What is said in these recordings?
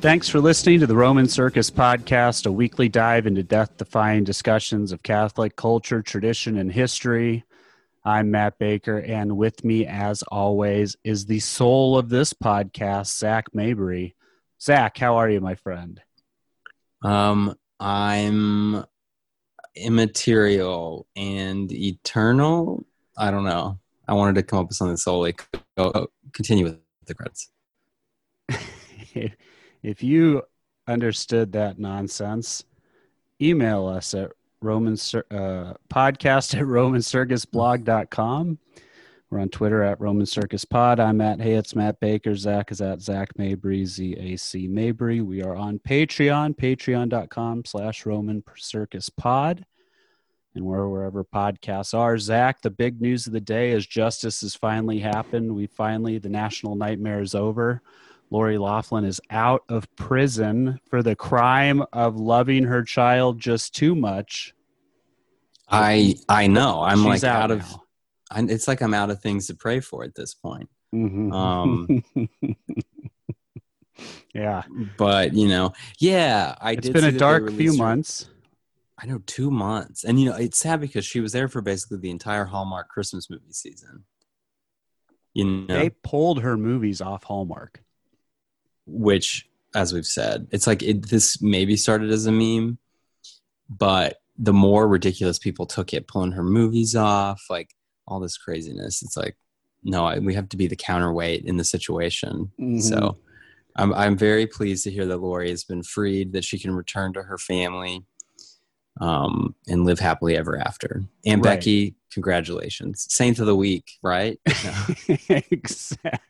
Thanks for listening to the Roman Circus Podcast, a weekly dive into death defying discussions of Catholic culture, tradition, and history. I'm Matt Baker, and with me, as always, is the soul of this podcast, Zach Mabry. Zach, how are you, my friend? Um, I'm immaterial and eternal. I don't know. I wanted to come up with something solely. Go, continue with the credits. if you understood that nonsense, email us at Roman uh, podcast at romancircusblog.com. We're on Twitter at Roman Circus Pod. I'm at Hey, it's Matt Baker. Zach is at Zach Mabry, Z A C Mabry. We are on Patreon, patreon.com slash Roman Circus Pod. And where, wherever podcasts are. Zach, the big news of the day is justice has finally happened. We finally, the national nightmare is over. Lori Loughlin is out of prison for the crime of loving her child just too much. I I know. I'm She's like out, out of I, it's like I'm out of things to pray for at this point. Mm-hmm. Um, yeah, but you know, yeah, I. It's been a dark few months. I know two months, and you know it's sad because she was there for basically the entire Hallmark Christmas movie season. You know, they pulled her movies off Hallmark, which, as we've said, it's like it, this maybe started as a meme, but the more ridiculous people took it, pulling her movies off, like all this craziness. It's like, no, I, we have to be the counterweight in the situation. Mm-hmm. So I'm, I'm very pleased to hear that Lori has been freed, that she can return to her family um, and live happily ever after. And right. Becky, congratulations. Saint of the week, right? exactly.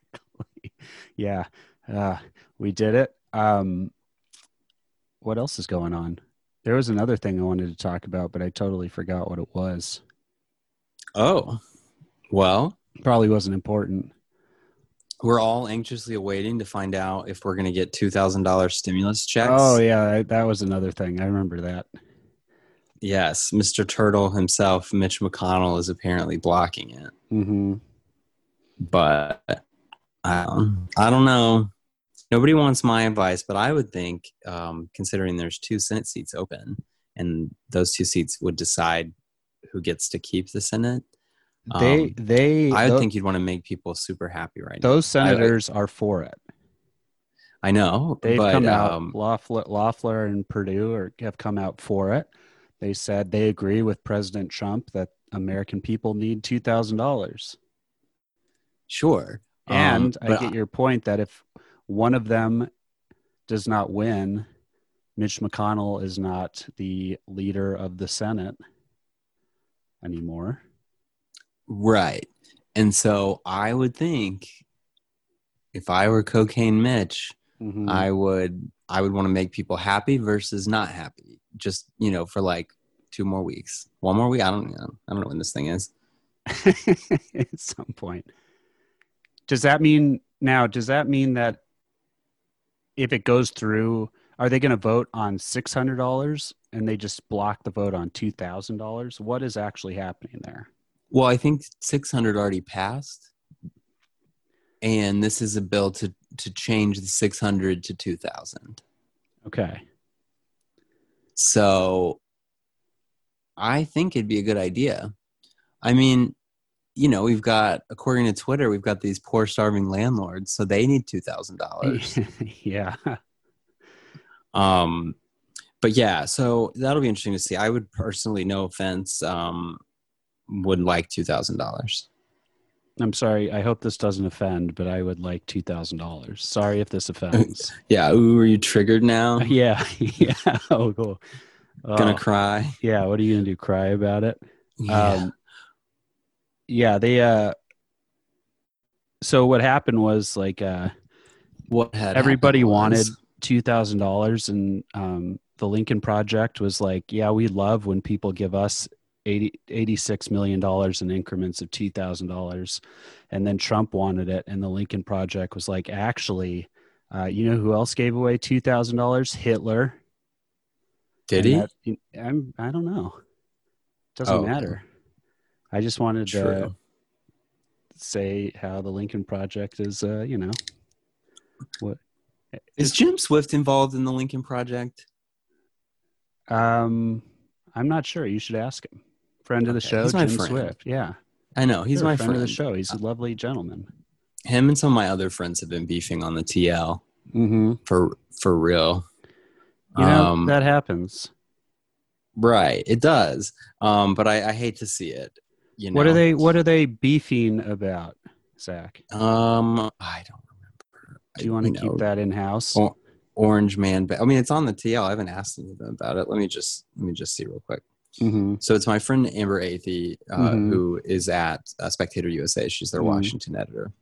Yeah. Uh, we did it. Um, what else is going on? There was another thing I wanted to talk about, but I totally forgot what it was. Oh, well, probably wasn't important. We're all anxiously awaiting to find out if we're going to get two thousand dollars stimulus checks. Oh yeah, that was another thing. I remember that. Yes, Mr. Turtle himself, Mitch McConnell, is apparently blocking it. Mm-hmm. But don't, I don't know. Nobody wants my advice, but I would think, um, considering there's two Senate seats open, and those two seats would decide who gets to keep the Senate. They um, they I those, think you'd want to make people super happy right those now. Those senators I, are for it. I know. They've but, come out um, Loeffler, Loeffler and Perdue are, have come out for it. They said they agree with President Trump that American people need two thousand dollars. Sure. And um, I get your point that if one of them does not win, Mitch McConnell is not the leader of the Senate anymore. Right. And so I would think if I were cocaine Mitch, mm-hmm. I would I would want to make people happy versus not happy. Just, you know, for like two more weeks. One more week. I don't know. I don't know when this thing is. At some point. Does that mean now, does that mean that if it goes through, are they going to vote on six hundred dollars and they just block the vote on two thousand dollars? What is actually happening there? Well, I think 600 already passed, and this is a bill to to change the 600 to 2,000. Okay. So, I think it'd be a good idea. I mean, you know, we've got according to Twitter, we've got these poor starving landlords, so they need two thousand dollars. Yeah. Um, but yeah, so that'll be interesting to see. I would personally, no offense, um, would like two thousand dollars. I'm sorry. I hope this doesn't offend, but I would like two thousand dollars. Sorry if this offends. yeah. Ooh, are you triggered now? yeah. Yeah. Oh, cool. Gonna uh, cry. Yeah. What are you gonna do? Cry about it? Yeah. Um, yeah. They. Uh. So what happened was like. Uh. What had everybody wanted two thousand dollars, and um, the Lincoln Project was like, yeah, we love when people give us 80, $86 million in increments of $2,000. And then Trump wanted it. And the Lincoln Project was like, actually, uh, you know who else gave away $2,000? Hitler. Did he? That, I'm, I don't know. Doesn't oh. matter. I just wanted True. to say how the Lincoln Project is, uh, you know, what Is Jim Swift involved in the Lincoln Project? Um, I'm not sure. You should ask him. Friend of the show, he's Jim friend. Swift. Yeah, I know he's Sure, my friend, friend. of the show. He's a lovely gentleman. Him and some of my other friends have been beefing on the TL Mm-hmm. for for real. You know Um, that happens. Right, it does. Um, but I, I hate to see it. You know, What are they? What are they beefing about, Zach? Um, I don't remember. Do you want to keep that in house? Or- Orange Man? But I mean, it's on the TL. I haven't asked anything about it. Let me just let me just see real quick. mm-hmm. So it's my friend Amber Athey, uh, Mhm. who is at uh, Spectator USA. She's their Mhm. Washington editor.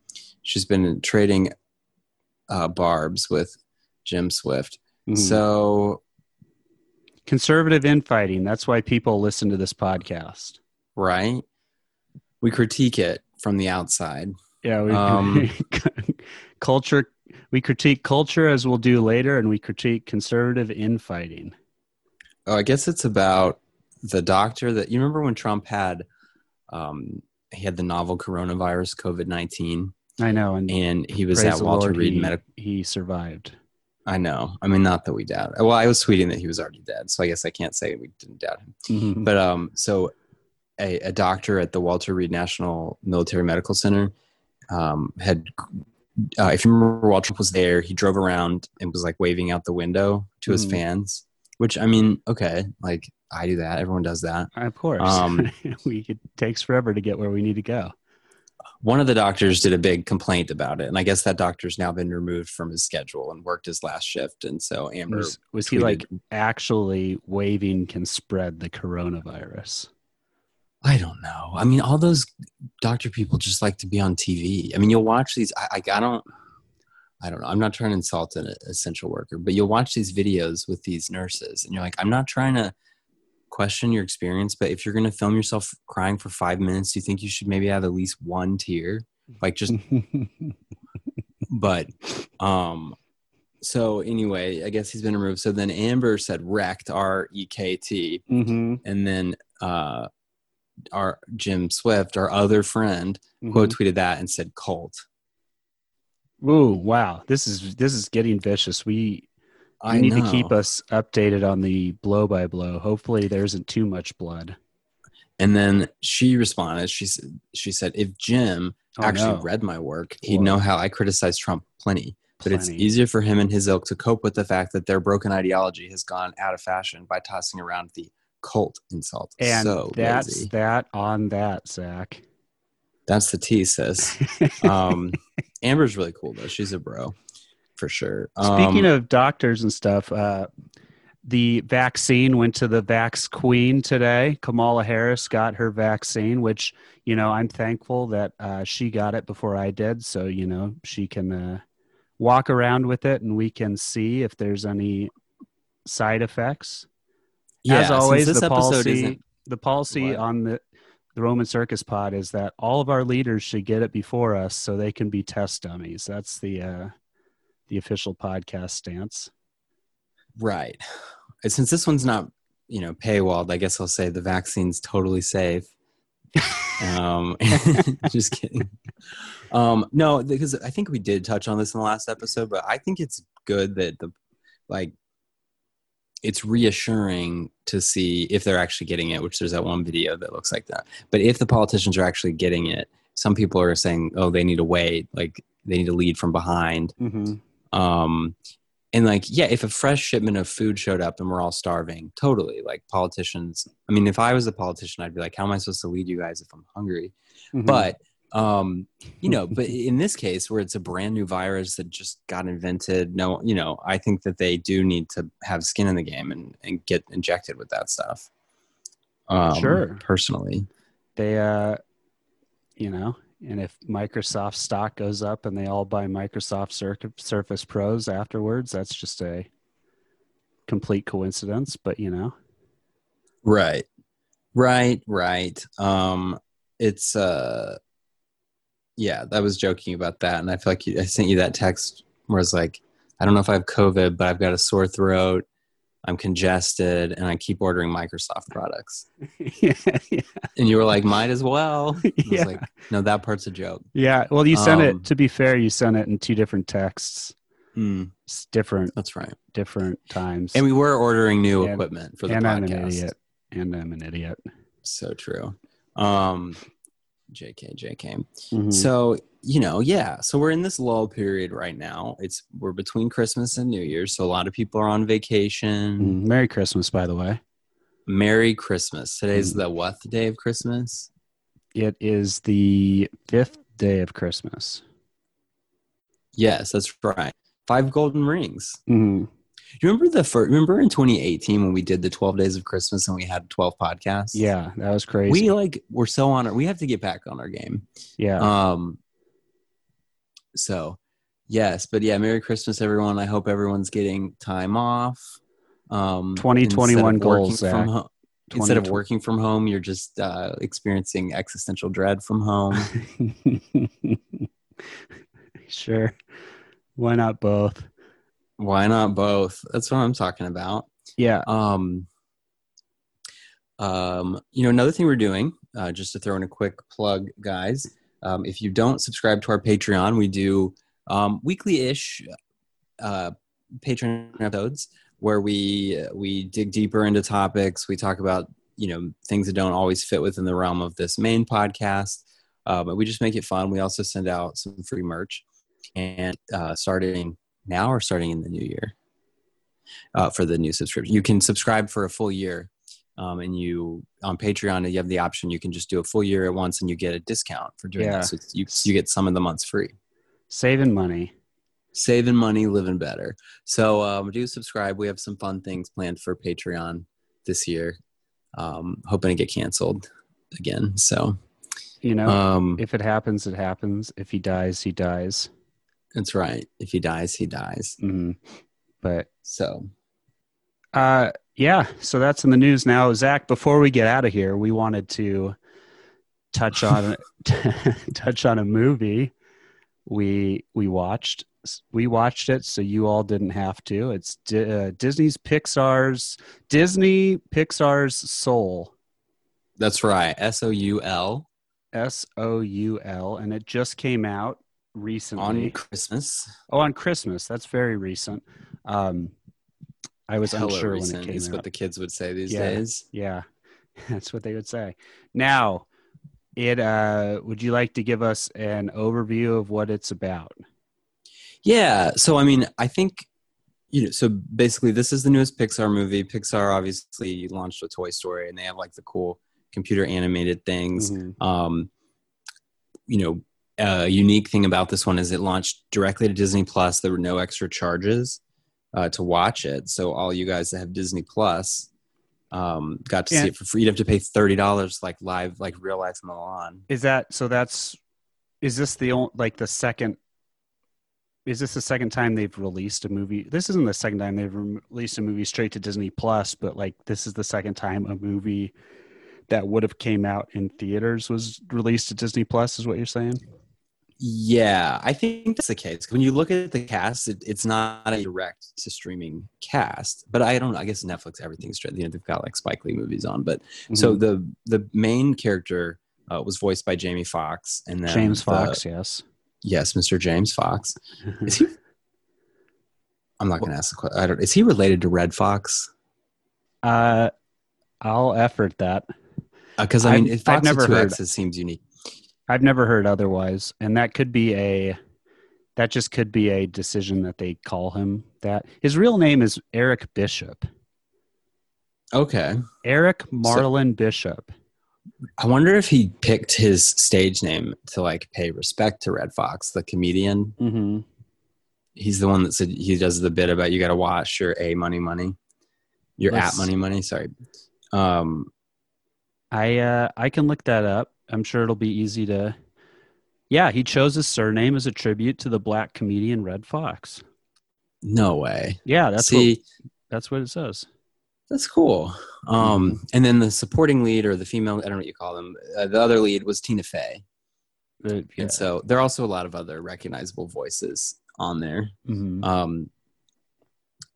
She's been trading uh, barbs with Jim Swift. Mm-hmm. So Conservative infighting. That's why people listen to this podcast. right, we critique it from the outside. Yeah, we Um, culture. We critique culture as we'll do later, and we critique conservative infighting. Oh, I guess it's about the doctor that you remember when Trump had um, he had the novel coronavirus COVID nineteen, I know, and and he was at Walter Lord, Reed he, Medical. he survived. I know. I mean, not that we doubt. Well, I was tweeting that he was already dead, so I guess I can't say we didn't doubt him. Mhm. But um, so a, a doctor at the Walter Reed National Military Medical Center um, had, uh, if you remember, Trump was there, he drove around and was like waving out the window to his Mhm. fans. Which I mean, okay, like I do that. Everyone does that. Of course, Um, we it takes forever to get where we need to go. One of the doctors did a big complaint about it, and I guess that doctor's now been removed from his schedule and worked his last shift. And so Amber, Was, was he like actually waving can spread the coronavirus? I don't know. I mean, all those doctor people just like to be on TV. I mean, you'll watch these. I, I, I don't. I don't know. I'm not trying to insult an essential worker, but you'll watch these videos with these nurses, and you're like, I'm not trying to question your experience, but if you're going to film yourself crying for five minutes, do you think you should maybe have at least one tear? Like, just but um so anyway i guess he's been removed so then amber said wrecked r-e-k-t hmm and then uh our jim swift our other friend Mm-hmm. quote tweeted that and said cult Ooh, wow! This is this is getting vicious. We i need know. to keep us updated on the blow by blow. Hopefully, there isn't too much blood. and then she responded she said she said if jim Oh, actually no. read my work he'd Whoa. know how i criticize trump plenty but it's easier for him and his ilk to cope with the fact that their broken ideology has gone out of fashion by tossing around the cult insult and so that's lazy. that on that, Zach. That's the T, sis. Um, Amber's really cool though. She's a bro, for sure. Speaking um, of doctors and stuff, uh, the vaccine went to the Vax Queen today. Kamala Harris got her vaccine, which you know I'm thankful that uh, she got it before I did, so you know she can uh, walk around with it, and we can see if there's any side effects. Yeah, As always, this the episode policy the policy What? on the the Roman Circus Pod is that all of our leaders should get it before us, so they can be test dummies. That's the uh, the official podcast stance. Right. And Since this one's not, you know, paywalled, I guess I'll say the vaccine's totally safe. um, just kidding. Um, no, because I think we did touch on this in the last episode, but I think it's good that the like it's reassuring to see if they're actually getting it, which there's that one video that looks like that. But if the politicians are actually getting it, some people are saying, oh, they need to wait, like they need to lead from behind. Mm-hmm. Um, and like, yeah, if a fresh shipment of food showed up and we're all starving, totally. Like politicians, I mean, if I was a politician, I'd be like, how am I supposed to lead you guys if I'm hungry? Mm-hmm. But um, you know, but in this case where it's a brand new virus that just got invented, no, you know, I think that they do need to have skin in the game and, and get injected with that stuff. Um, Sure. Personally. they, uh, you know, and if Microsoft stock goes up and they all buy Microsoft Sur- Surface Pros afterwards, that's just a complete coincidence. But you know, Right. Right, right. Um it's uh yeah, I was joking about that and I feel like you, I sent you that text where it's like I don't know if I have COVID, but I've got a sore throat, I'm congested, and I keep ordering Microsoft products. yeah, yeah, And you were like, might as well. I Yeah. was like, no, that part's a joke. yeah. Well, you sent Um, it. To be fair, you sent it in two different texts. Mm, It's different, that's right. different times. And we were ordering new And- equipment for the and I'm an idiot. And I'm an idiot. So true. Um, JK, JK. Mhm. So you know, yeah. So we're in this lull period right now. It's we're between Christmas and New Year's, so a lot of people are on vacation. Mm, Merry Christmas, by the way. Merry Christmas. Today's Mm. the what day of Christmas? It is the fifth day of Christmas. Yes, that's right. Five golden rings. You remember the first? Remember in 2018 when we did the 12 days of Christmas and we had 12 podcasts? Yeah, that was crazy. we like we're so on it. We have to get back on our game. yeah. Um. So, yes, but yeah, Merry Christmas, everyone. I hope everyone's getting time off. Um, 2021 instead of goals, from Zach. ho- Instead of working from home, you're just uh, experiencing existential dread from home. sure. Why not both? Why not both? That's what I'm talking about. Yeah. Um, um, you know, another thing we're doing, uh, just to throw in a quick plug, guys. Um, if you don't subscribe to our Patreon, we do um, weekly-ish uh, Patreon episodes where we we dig deeper into topics. We talk about you know things that don't always fit within the realm of this main podcast, uh, but we just make it fun. We also send out some free merch, and uh, starting now or starting in the new year uh, for the new subscription, you can subscribe for a full year. Um, and you on Patreon, you have the option. You can just do a full year at once, and you get a discount for doing Yeah. that. So you you get some of the months free Saving money. saving money, living better. So um, do subscribe. We have some fun things planned for Patreon this year. Um, hoping to get canceled again. So You know, um, if it happens, it happens. If he dies, he dies. That's right. If he dies, he dies. hmm But So uh, yeah, so that's in the news now. Zach, before we get out of here, we wanted to touch on touch on a movie we we watched. We watched it, so you all didn't have to. It's Di- uh, Disney's Pixar's Disney Pixar's Soul. that's right. S O U L S O U L, and it just came out recently. on Christmas. oh, on Christmas. That's very recent. Um, I was Hella unsure recent when it came is out. what the kids would say these Yeah. days. yeah, that's what they would say. Now, it. Uh, would you like to give us an overview of what it's about? Yeah. So I mean, I think you know. So basically, this is the newest Pixar movie. Pixar obviously launched a Toy Story, and they have like the cool computer animated things. Mhm. Um, you know, a unique thing about this one is it launched directly to Disney Plus. There were no extra charges uh, to watch it. So all you guys that have Disney Plus um, got to see it for free. You'd have to pay thirty dollars, like live, like real life Mulan. Is that so? That's is this the only like the second? Is this the second time they've released a movie? This isn't the second time they've re- released a movie straight to Disney Plus, but like this is the second time a movie that would have came out in theaters was released to Disney Plus. Is what you're saying? Yeah, I think that's the case. When you look at the cast, it, it's not a direct to streaming cast. But I don't. I guess Netflix everything's straight. You know, they've got like Spike Lee movies on. But so Mhm. the the main character uh, was voiced by Jamie Foxx and then James the- Fox, yes. yes, Mr. James Fox. Is he? I'm not going to ask the question. I don't. Is he related to Redd Foxx? uh, I'll effort that. Because I mean, I've- if I've Fox never heard- X's seems unique. I've never heard otherwise, and that could be a that just could be a decision that they call him that. His real name is Eric Bishop. Okay. Eric Marlon Bishop. I wonder if he picked his stage name to like pay respect to Redd Foxx, the comedian. Mm-hmm. He's the one that said he does the bit about you got to wash your a money money, your Let's- at money money. Sorry. Um, I uh, I can look that up. I'm sure it'll be easy to. Yeah, he chose his surname as a tribute to the black comedian Redd Foxx. no way. Yeah, that's See, what that's what it says. that's cool. Um, Mm-hmm. and then the supporting lead or the female, I don't know what you call them. Uh, the other lead was Tina Fey, The- yeah. and so there are also a lot of other recognizable voices on there. Mhm. Um,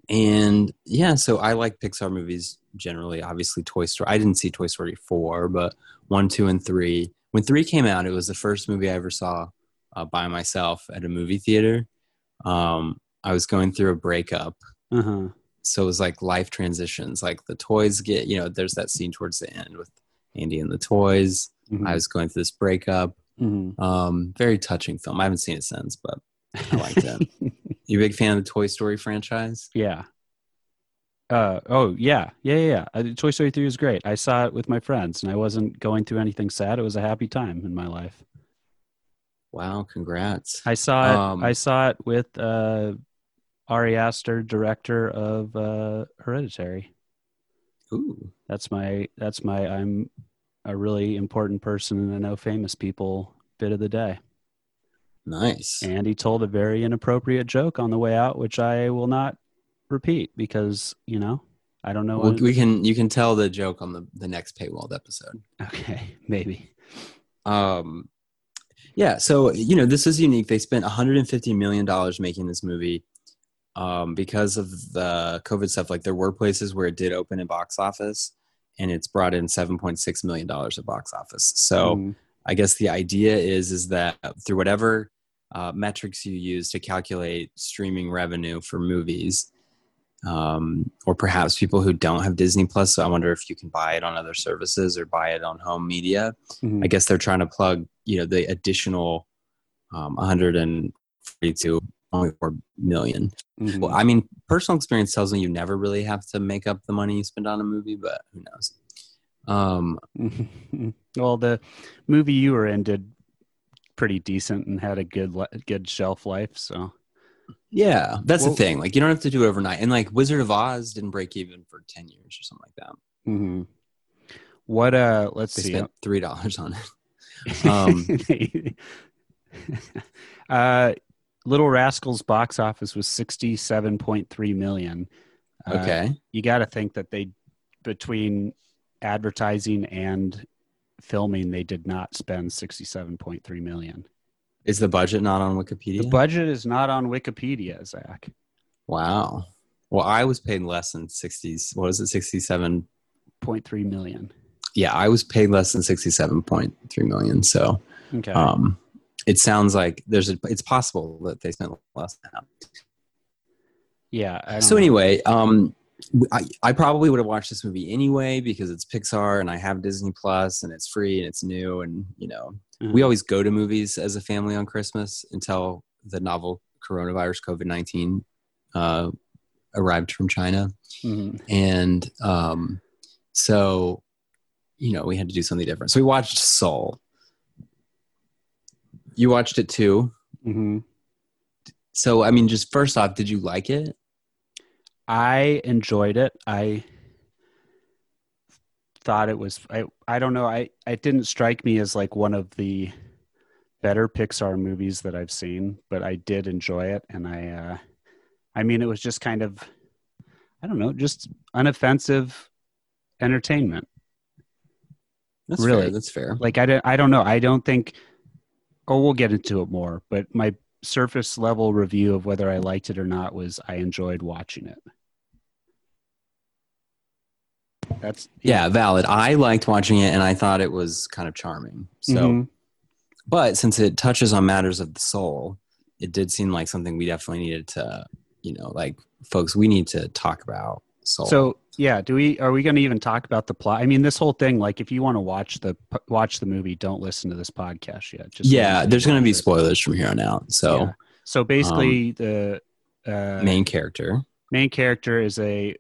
and yeah, so I like Pixar movies generally. Obviously, Toy Story. I didn't see Toy Story four, but one, two, and three. When three came out, it was the first movie I ever saw uh, by myself at a movie theater. Um, I was going through a breakup. Uh huh. So it was like life transitions. Like the toys get, you know, there's that scene towards the end with Andy and the toys. Mm-hmm. I was going through this breakup. Mhm. Um, very touching film. I haven't seen it since, but I liked it. you a big fan of the Toy Story franchise? yeah. Uh oh yeah yeah yeah. yeah. Uh, Toy Story three was great. I saw it with my friends, and I wasn't going through anything sad. It was a happy time in my life. Wow, congrats. I saw it. Um, I saw it with uh, Ari Aster, director of uh, Hereditary. Ooh, That's my. That's my. I'm a really important person and I know famous people bit of the day. nice. And he told a very inappropriate joke on the way out, which I will not repeat because you know I don't know. Well, what- we can you can tell the joke on the the next paywalled episode. okay, maybe. Um, yeah, so you know this is unique. They spent 150 million dollars making this movie. Um, because of the COVID stuff, like there were places where it did open in box office, and it's brought in 7.6 million dollars at box office. So Mm, I guess the idea is is that through whatever uh, metrics you use to calculate streaming revenue for movies, um, or perhaps people who don't have Disney Plus. So I wonder if you can buy it on other services or buy it on home media. mhm. I guess they're trying to plug, you know, the additional um, 142 only four million. Mhm. Well, I mean, personal experience tells me you never really have to make up the money you spend on a movie, but who knows? Um, well, the movie you were in did pretty decent and had a good good shelf life. So yeah, that's Well- the thing. Like, you don't have to do it overnight. And like Wizard of Oz didn't break even for 10 years or something like that. mhm. what? Uh, let's They see. spent $3 on it. um, uh, Little Rascals box office was sixty-seven point three million. Uh, Okay. you got to think that they between advertising and filming they did not spend 67.3 million Is the budget not on Wikipedia? the budget is not on wikipedia zach wow. Well, I was paid less than 60s. What is it? 67.3 million. yeah, I was paid less than sixty-seven point three million. So, okay um, it sounds like there's a. It's possible that they spent less than that. yeah So know. anyway, um, I, I probably would have watched this movie anyway because it's Pixar and I have Disney Plus and it's free and it's new and you know Mhm. we always go to movies as a family on Christmas until the novel coronavirus COVID nineteen uh, arrived from China Mhm. and um, so you know we had to do something different. So we watched Soul. You watched it too. Mhm. So I mean, just first off, did you like it? i enjoyed it i thought it was i i don't know i it didn't strike me as like one of the better pixar movies that i've seen but i did enjoy it and i uh i mean it was just kind of i don't know just unoffensive entertainment That's Really? fair. That's fair. like i don't i don't know i don't think oh we'll get into it more but my surface level review of whether i liked it or not was i enjoyed watching it that's Yeah, valid. I liked watching it and I thought it was kind of charming. So, Mhm. but since it touches on matters of the soul, it did seem like something we definitely needed to, you know, like folks, we need to talk about soul. So yeah, do we are we going to even talk about the plot? I mean, this whole thing. Like, if you want to watch the watch the movie, don't listen to this podcast yet. Just yeah, there's going to be spoilers from here on out. So, Yeah. So basically, the uh, main character. main character is a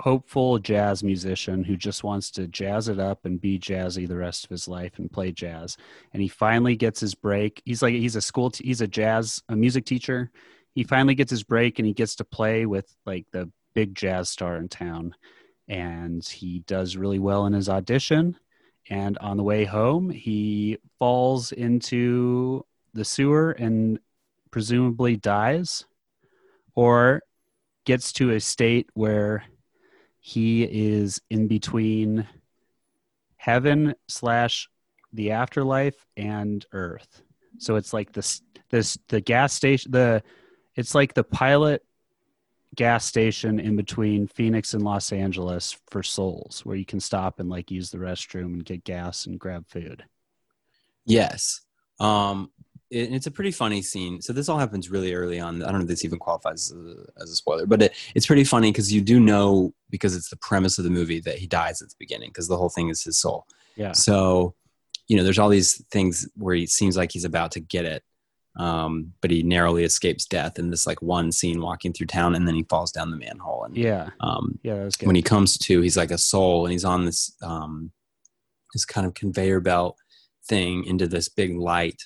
hopeful jazz musician who just wants to jazz it up and be jazzy the rest of his life and play jazz. And he finally gets his break. He's like he's a school t- he's a jazz a music teacher. He finally gets his break and he gets to play with like the big jazz star in town. And he does really well in his audition. And on the way home, he falls into the sewer and presumably dies or gets to a state where he is in between heaven slash the afterlife and earth so it's like this this the gas station the it's like the pilot gas station in between phoenix and los angeles for souls where you can stop and like use the restroom and get gas and grab food Yes. Um, it, it's a pretty funny scene. So this all happens really early on. I don't know if this even qualifies as a, as a spoiler, but it, it's pretty funny because you do know because it's the premise of the movie that he dies at the beginning because the whole thing is his soul. Yeah. So, you know, there's all these things where he seems like he's about to get it, um, but he narrowly escapes death in this like one scene walking through town, and then he falls down the manhole. And Yeah. um, Yeah. That was good. when he comes to, he's like a soul, and he's on this um, this kind of conveyor belt thing into this big light,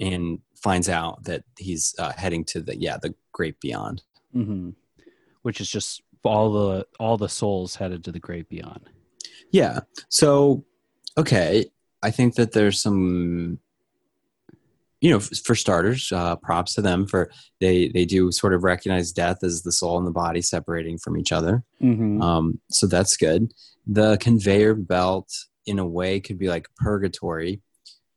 and finds out that he's uh, heading to the yeah the great beyond. hmm Which is just all the all the souls headed to the great beyond. Yeah. So, okay, I think that there's some, you know, for starters, uh, props to them for they they do sort of recognize death as the soul and the body separating from each other. Mm-hmm. Um, so that's good. The conveyor belt, in a way, could be like purgatory.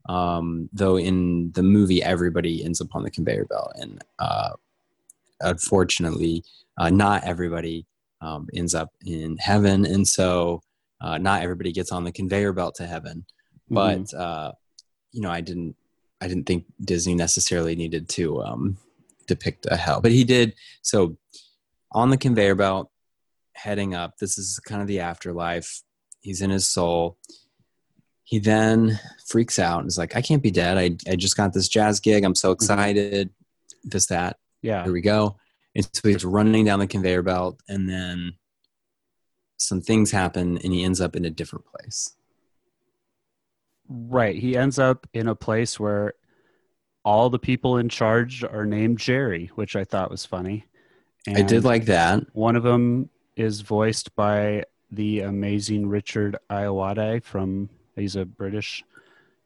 Um, though in the movie, everybody ends up on the conveyor belt, and uh, unfortunately, uh, not everybody um, ends up in heaven, and so uh, not everybody gets on the conveyor belt to heaven. But uh, you know, I didn't, I didn't think Disney necessarily needed to um, depict a hell, but he did. So on the conveyor belt, heading up. This is kind of the afterlife. He's in his soul. He then freaks out and is like, I can't be dead. I, I just got this jazz gig. I'm so mm-hmm. excited. This, that. yeah. Here we go. And so he's running down the conveyor belt, and then some things happen, and he ends up in a different place. Right. He ends up in a place where all the people in charge are named Jerry, which I thought was funny. And I did like that. one of them is voiced by the amazing Richard Ayoade from he's a British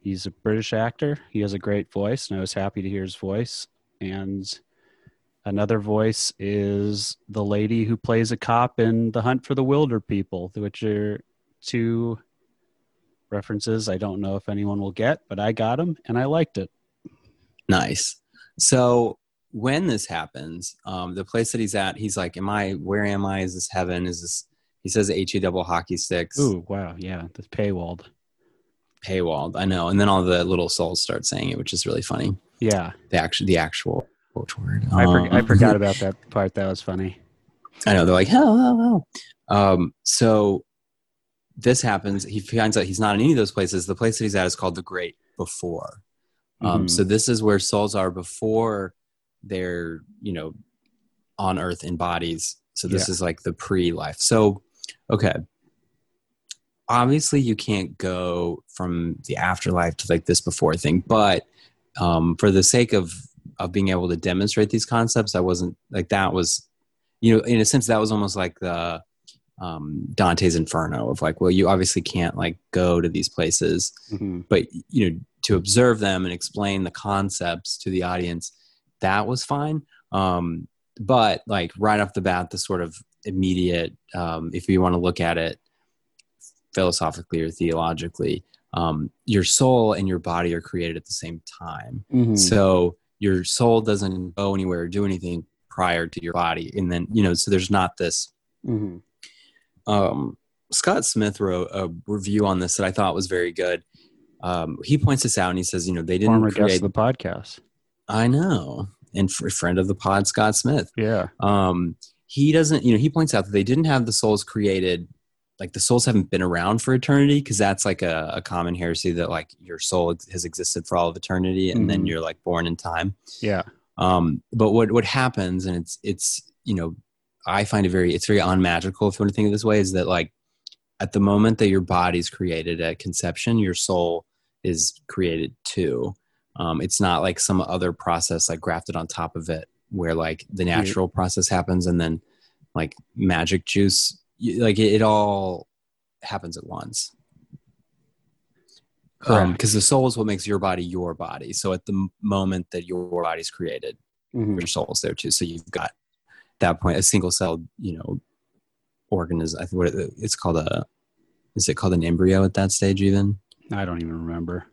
he's a British actor. He has a great voice and I was happy to hear his voice. And another voice is the lady who plays a cop in The Hunt for the Wilderpeople, which are two references I don't know if anyone will get, but I got them and I liked it. Nice. So when this happens, um, the place that he's at, he's like, "Am I? Where am I? Is this heaven? Is this?" He says, "H E double hockey sticks." Ooh, wow, yeah, the paywalled. Paywalled. I know. And then all the little souls start saying it, which is really funny. Yeah, The actual, the actual quote word. I, for, I Um, forgot about that part. That was funny. I know. They're like, hell, hell, hell. Um, so this happens. He finds out he's not in any of those places. The place that he's at is called the Great Before. Um, Mhm. So this is where souls are before they're, you know, on earth in bodies. So this is like the pre-life. So, okay. Obviously, you can't go from the afterlife to like this before thing, but um, for the sake of of being able to demonstrate these concepts, I wasn't like that was, you know, in a sense, that was almost like the um, Dante's Inferno of like, well, you obviously can't like go to these places Mhm. but you know to observe them and explain the concepts to the audience that was fine um but like right off the bat the sort of immediate um if you want to look at it philosophically or theologically um your soul and your body are created at the same time Mhm. so your soul doesn't go anywhere or do anything prior to your body and then you know so there's not this Mhm. um, Scott Smith wrote a review on this that I thought was very good. Um, he points this out and he says, you know, they didn't Former create. of the podcast. I know, and fr- friend of the pod, Scott Smith. Yeah. Um, he doesn't, you know, he points out that they didn't have the souls created. Like the souls haven't been around for eternity because that's like a, a common heresy that like your soul has existed for all of eternity and then Mhm. you're like born in time. Yeah. Um, but what what happens, and it's it's you know, I find it very it's very unmagical if you want to think of it this way, is that like at the moment that your body's created at conception, your soul is created too. Um, it's not like some other process like grafted on top of it, where like the natural process happens and then like magic juice, you- like it, it all happens at once because the soul is what makes your body your body. So at the moment that your body's created, Mhm. your soul's there too. So you've got that point a single celled, you know, organism. I think what it, it's called a is it called an embryo at that stage even? I don't even remember.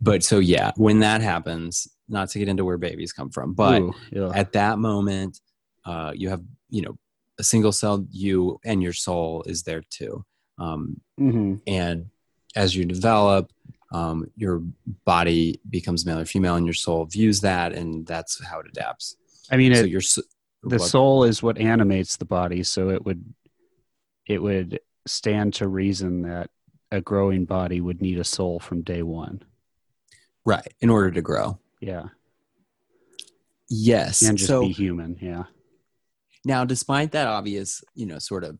But so yeah, when that happens, not to get into where babies come from, but Ooh, yeah. at that moment, uh, you have you know a single celled you and your soul is there too. Um, Mhm. and as you develop um, your body becomes male or female, and your soul views that, and that's how it adapts. I mean, so it, your the what- soul is what animates the body, so it would it would stand to reason that a growing body would need a soul from day one. right in order to grow. Yeah, Yes. and just so be human. Yeah. Now, despite that obvious, you know, sort of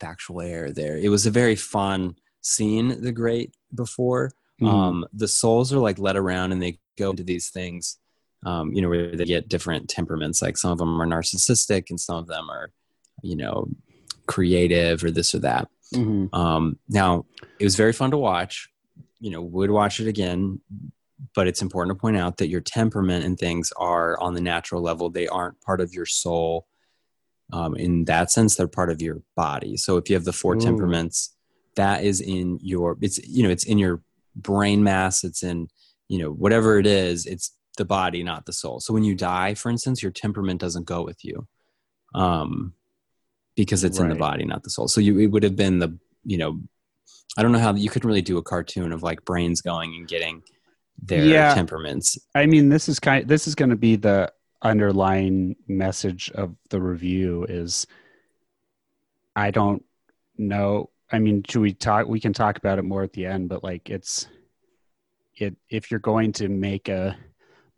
factual error there, it was a very fun scene. The Great before. Mhm. um, the souls are like led around and they go into these things um, you know where they get different temperaments like some of them are narcissistic and some of them are you know creative or this or that Mhm. um, now it was very fun to watch you know would watch it again but it's important to point out that your temperament and things are on the natural level they aren't part of your soul um, in that sense they're part of your body so if you have the four Ooh. temperaments that is in your it's you know it's in your brain mass it's in you know whatever it is it's the body not the soul so when you die for instance your temperament doesn't go with you um because it's in the body not the soul so you it would have been the you know i don't know how you couldn't really do a cartoon of like brains going and getting their Yeah. temperaments I mean, this is kind. This is going to be the underlying message of the review. Is I don't know. I mean, should we talk? We can talk about it more at the end, but like, it's it. If you're going to make a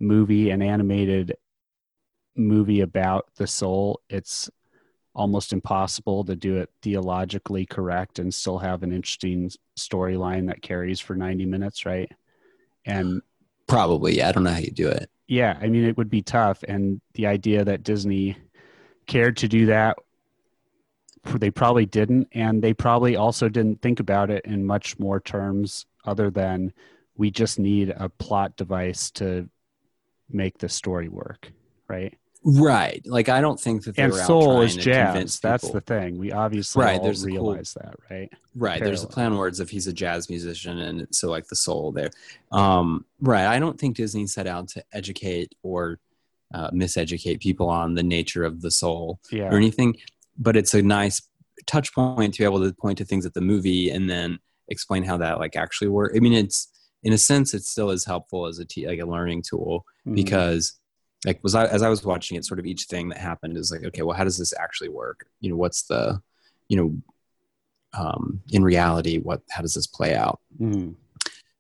movie, an animated movie about the soul, it's almost impossible to do it theologically correct and still have an interesting storyline that carries for 90 minutes, right? And probably yeah i don't know how you do it yeah, I mean, it would be tough. And the idea that Disney cared to do that, they probably didn't. And they probably also didn't think about it in much more terms other than we just need a plot device to make the story work. Right. Right like i don't think that they And were soul is jazz. That's the thing. We obviously Right, all there's a cool- realize that, right? right there's a plan words if he's a jazz musician and so like the soul there um right i don't think disney set out to educate or uh, miseducate people on the nature of the soul Yeah. or anything but it's a nice touch point to be able to point to things at the movie and then explain how that like actually work i mean it's in a sense it still is helpful as a t- like a learning tool Mhm. because like was I as I was watching it, sort of each thing that happened is like, okay, well, how does this actually work? You know, what's the, you know, um, in reality, what how does this play out? Mhm.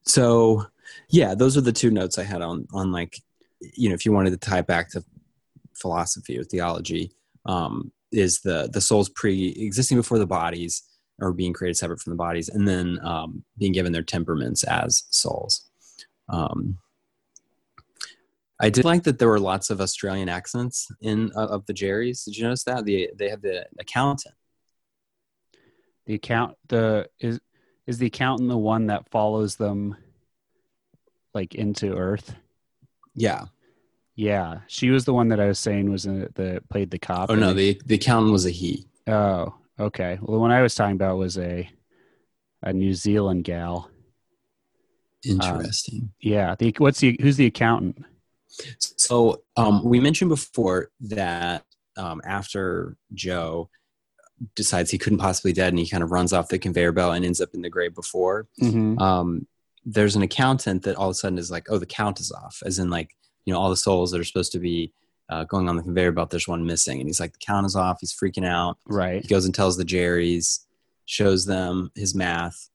So, yeah, those are the two notes I had on on like, you know, if you wanted to tie it back to philosophy or theology, um, is the the souls pre-existing before the bodies or being created separate from the bodies, and then um, being given their temperaments as souls. Um, I did like that there were lots of Australian accents in uh, of the Jerrys. Did you notice that the they have the accountant? the account the is is the accountant the one that follows them like into earth Yeah. yeah she was the one that i was saying was in the played the cop Oh no, the the accountant was a he. oh okay well the one i was talking about was a a new zealand gal Interesting. yeah the what's the who's the accountant So um, we mentioned before that um, after Joe decides he couldn't possibly dead and he kind of runs off the conveyor belt and ends up in the Great Before, mm-hmm. um, there's an accountant that all of a sudden is like, oh, the count is off, as in like, you know, all the souls that are supposed to be uh, going on the conveyor belt, there's one missing. And he's like, the count is off. He's freaking out. right He goes and tells the Jerrys, shows them his math.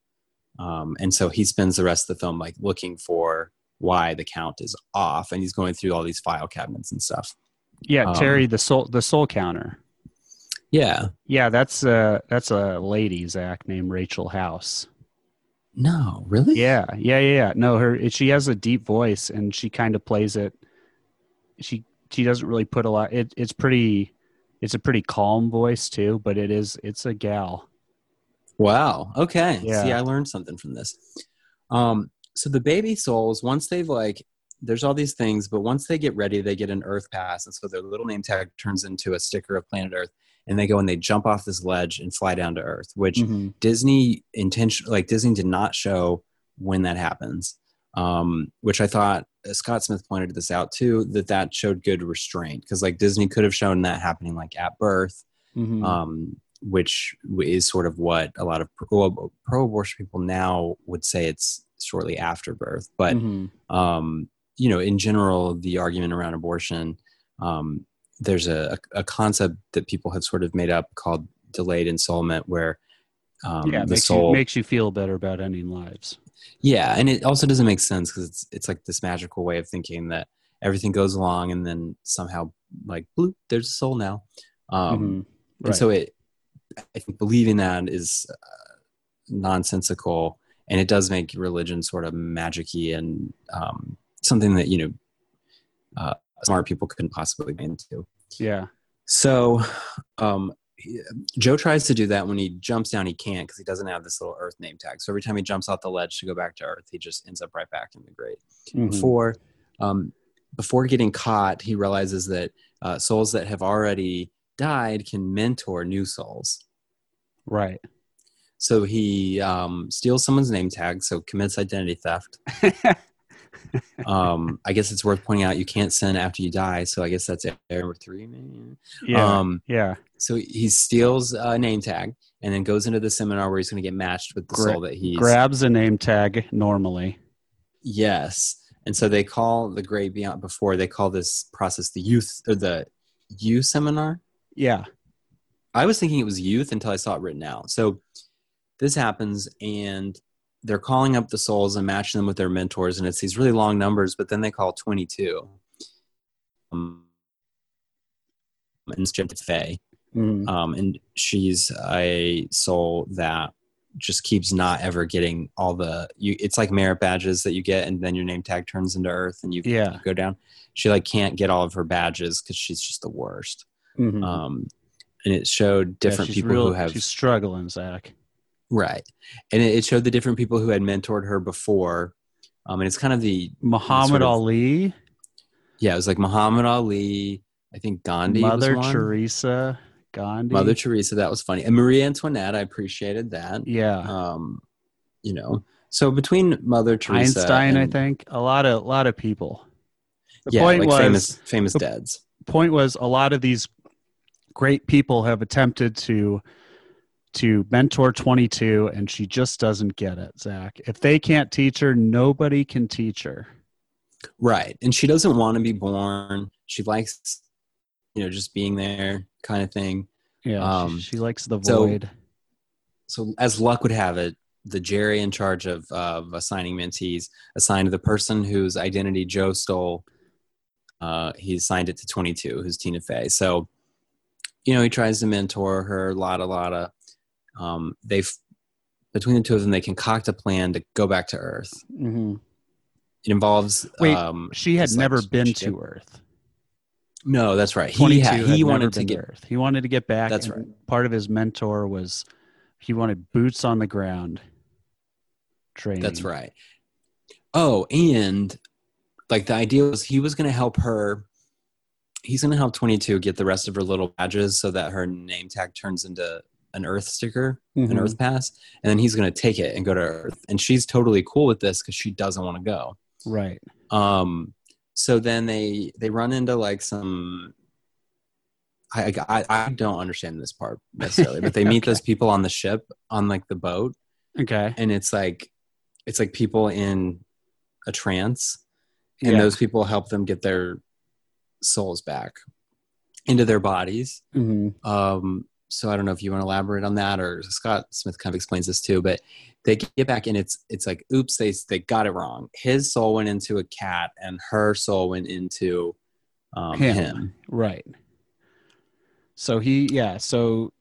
Um, and so he spends the rest of the film like looking for why the count is off. And he's going through all these file cabinets and stuff. yeah um, terry the soul the soul counter Yeah. yeah that's uh that's a lady zach named rachel house No, really? Yeah, yeah, yeah, yeah. No, her it- she has a deep voice and she kind of plays it. She she doesn't really put a lot. It it's pretty. It's a pretty calm voice too, but it is it's a gal. Wow. Okay. Yeah. See, I learned something from this. Um, so the baby souls, once they've like, there's all these things, but once they get ready, they get an Earth pass, and so their little name tag turns into a sticker of planet Earth, and they go and they jump off this ledge and fly down to Earth, which Mhm. Disney intention like Disney did not show when that happens. Um, which I thought uh, Scott Smith pointed this out too that that showed good restraint because like Disney could have shown that happening like at birth, Mhm. um, which is sort of what a lot of pro, pro abortion people now would say it's shortly after birth. But Mhm. um, you know, in general, the argument around abortion, um, there's a, a concept that people have sort of made up called delayed ensoulment, where um, yeah, it the makes soul, you makes you feel better about ending lives. yeah, and it also doesn't make sense because it's it's like this magical way of thinking that everything goes along and then somehow like bloop, there's a soul now. Um, Mhm. and so it i think believing that is uh, nonsensical and it does make religion sort of magicy and um, something that you know uh, smart people couldn't possibly be into. Yeah, so um, joe tries to do that. When he jumps down he can't because he doesn't have this little earth name tag. So every time he jumps off the ledge to go back to earth he just ends up right back in the grave. Mhm. before um, before getting caught he realizes that uh, souls that have already died can mentor new souls. Right. So he um, steals someone's name tag so commits identity theft um, i guess it's worth pointing out you can't sin after you die so i guess that's error number three maybe yeah, um, yeah, so he steals a name tag and then goes into the seminar where he's going to get matched with the Gra- soul that he grabs a name tag normally. Yes. And so they call the great beyond before they call this process the youth or the youth seminar. Yeah, I was thinking it was youth until I saw it written out. So this happens and they're calling up the souls and matching them with their mentors and it's these really long numbers, but then they call 22. Um, and it's Fey. Mhm. Um, and she's a soul that just keeps not ever getting all the you it's like merit badges that you get and then your name tag turns into earth and you, Yeah. you go down she like can't get all of her badges because she's just the worst Mhm. um and it showed different she's people real- who have she's struggling, Zach. Right and it, it showed the different people who had mentored her before um and it's kind of the Muhammad sort of- Ali, yeah it was like muhammad ali i think gandhi was Mother one. Teresa, Gandhi. mother teresa that was funny and marie antoinette i appreciated that yeah, um you know so between mother teresa Einstein. I think a lot of a lot of people. The yeah point like was famous famous deads point was a lot of these great people have attempted to to mentor 22 and she just doesn't get it zach. If they can't teach her nobody can teach her. Right and she doesn't want to be born. She likes you know just being there kind of thing. Yeah Um, she, she likes the void. so as luck would have it the jerry in charge of of assigning mentees assigned the person whose identity joe stole uh he assigned it to 22 who's tina fey. So you know he tries to mentor her a lot a lot of um they've between the two of them they concoct a plan to go back to earth hmm it involves Wait, um she had this, like, never been spaceship. to earth no that's right he had, had he never wanted to been get earth he wanted to get back That's right. part of his mentor was he wanted boots on the ground training That's right. Oh, and like the idea was he was going to help her. He's going to help 22 get the rest of her little badges so that her name tag turns into an Earth sticker, an Mhm. Earth pass, and then he's going to take it and go to Earth. And she's totally cool with this because she doesn't want to go. right Um, so then they they run into like some. I, I I don't understand this part necessarily, but they meet Okay. those people on the ship on like the boat, okay and it's like it's like people in a trance and Yeah. those people help them get their souls back into their bodies Mhm. um so i don't know if you want to elaborate on that or scott smith kind of explains this too but they get back and it's it's like oops they they got it wrong his soul went into a cat and her soul went into um, him. him. Right. So he, yeah. So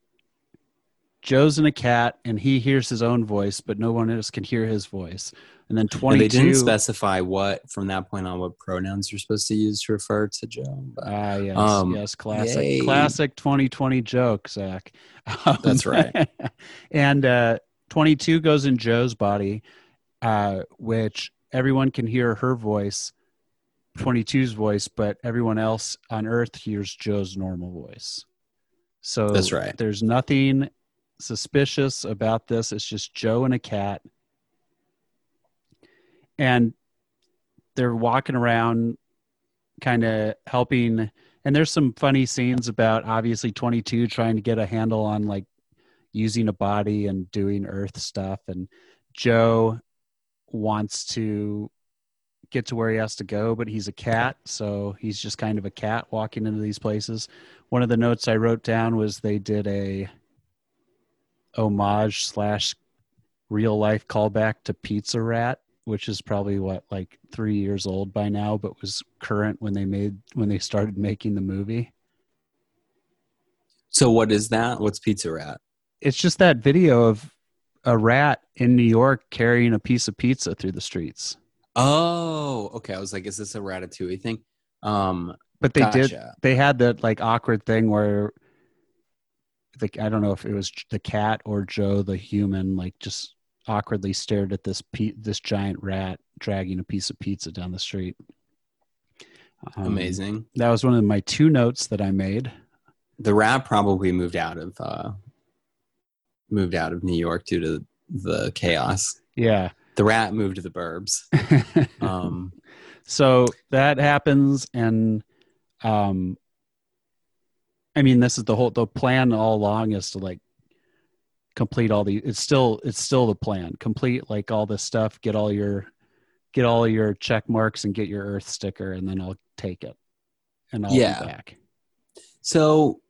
Joe's in a cat, and he hears his own voice, but no one else can hear his voice. And then And twenty-two. they didn't specify what from that point on what pronouns you're supposed to use to refer to joe Ah, yes, Um, yes, classic, yay. classic 2020 joke, Zach. Um, That's right. and uh, 22 goes in Joe's body, uh, which everyone can hear her voice, 22's voice, but everyone else on Earth hears Joe's normal voice. So That's right. There's nothing suspicious about this. It's just Joe and a cat. And they're walking around kind of helping and there's some funny scenes about obviously 22 trying to get a handle on like using a body and doing earth stuff and joe wants to get to where he has to go, but he's a cat, so he's just kind of a cat walking into these places. One of the notes I wrote down was they did a homage slash real life callback to Pizza Rat, which is probably what like three years old by now, but was current when they made when they started making the movie. So what is that? What's Pizza Rat? It's just that video of a rat in New York carrying a piece of pizza through the streets. Oh, okay. I was like, is this a Ratatouille thing? Um, But they did they had that like awkward thing where the I don't know if it was the cat or Joe the human like just awkwardly stared at this pe- this giant rat dragging a piece of pizza down the street. Um, Amazing. That was one of my two notes that I made. The rat probably moved out of uh, moved out of New York due to the chaos. Yeah. The rat moved to the burbs. Um, so that happens and um i mean this is the whole the plan all along is to like complete all the it's still it's still the plan complete like all this stuff get all your get all your check marks and get your earth sticker and then i'll take it and i'll Yeah. be back so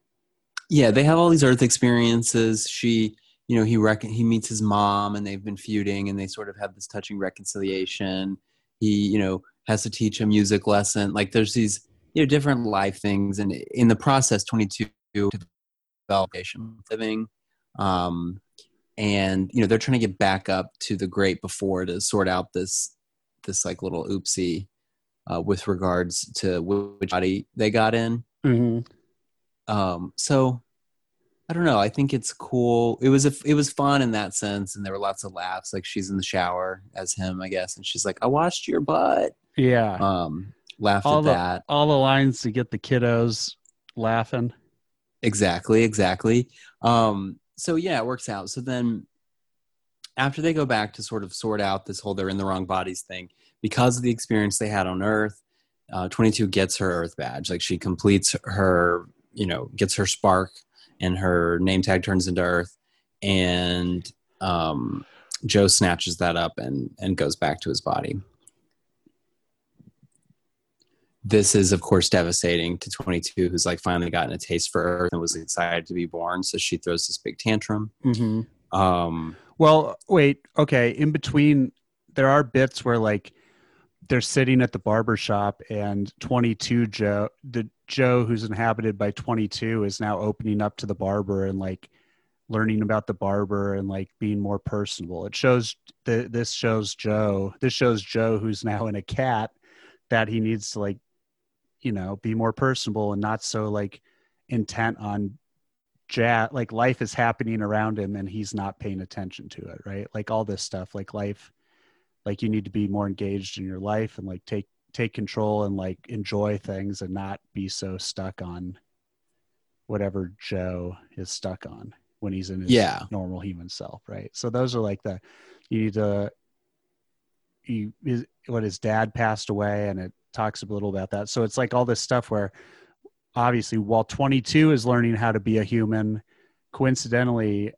yeah, they have all these Earth experiences. She, you know, he reckon he meets his mom, and they've been feuding, and they sort of have this touching reconciliation. He, you know, has to teach a music lesson. Like there's these, you know, different life things, and in the process, 22 to develop patient living, um, and you know, they're trying to get back up to the great before to sort out this, this like little oopsie, uh, with regards to which body they got in. Mm-hmm. um so i don't know i think it's cool. It was a, it was fun in that sense and there were lots of laughs like she's in the shower as him i guess and she's like i watched your butt. Yeah. Um laughed all at the that. all the lines to get the kiddos laughing. Exactly exactly. Um so yeah it works out. So then after they go back to sort of sort out this whole they're in the wrong bodies thing because of the experience they had on earth uh, 22 gets her earth badge. Like she completes her you know gets her spark and her name tag turns into earth. And um, joe snatches that up and and goes back to his body this is of course devastating to 22 who's like finally gotten a taste for earth and was excited to be born so she throws this big tantrum mm-hmm. um Well, wait. Okay. In between, there are bits where like they're sitting at the barber shop, and 22 Joe, the Joe who's inhabited by 22, is now opening up to the barber and like learning about the barber and like being more personable. It shows the this shows Joe. This shows Joe who's now in a cat that he needs to like, you know, be more personable and not so like intent on jazz like life is happening around him and he's not paying attention to it right like all this stuff like life like you need to be more engaged in your life and like take take control and like enjoy things and not be so stuck on whatever joe is stuck on when he's in his Yeah. normal human self right so those are like the you need to you his, what his dad passed away and it talks a little about that. So it's like all this stuff where obviously while 22 is learning how to be a human coincidentally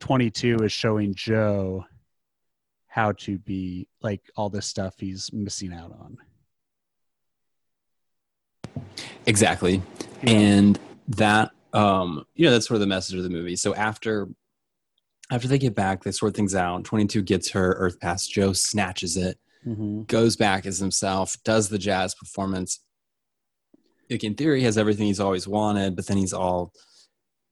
22 is showing joe how to be like all this stuff he's missing out on. Exactly. And that um you know that's sort of the message of the movie. So after after they get back they sort things out. 22 gets her earth pass. Joe snatches it mm-hmm. goes back as himself does the jazz performance like in theory has everything he's always wanted but then he's all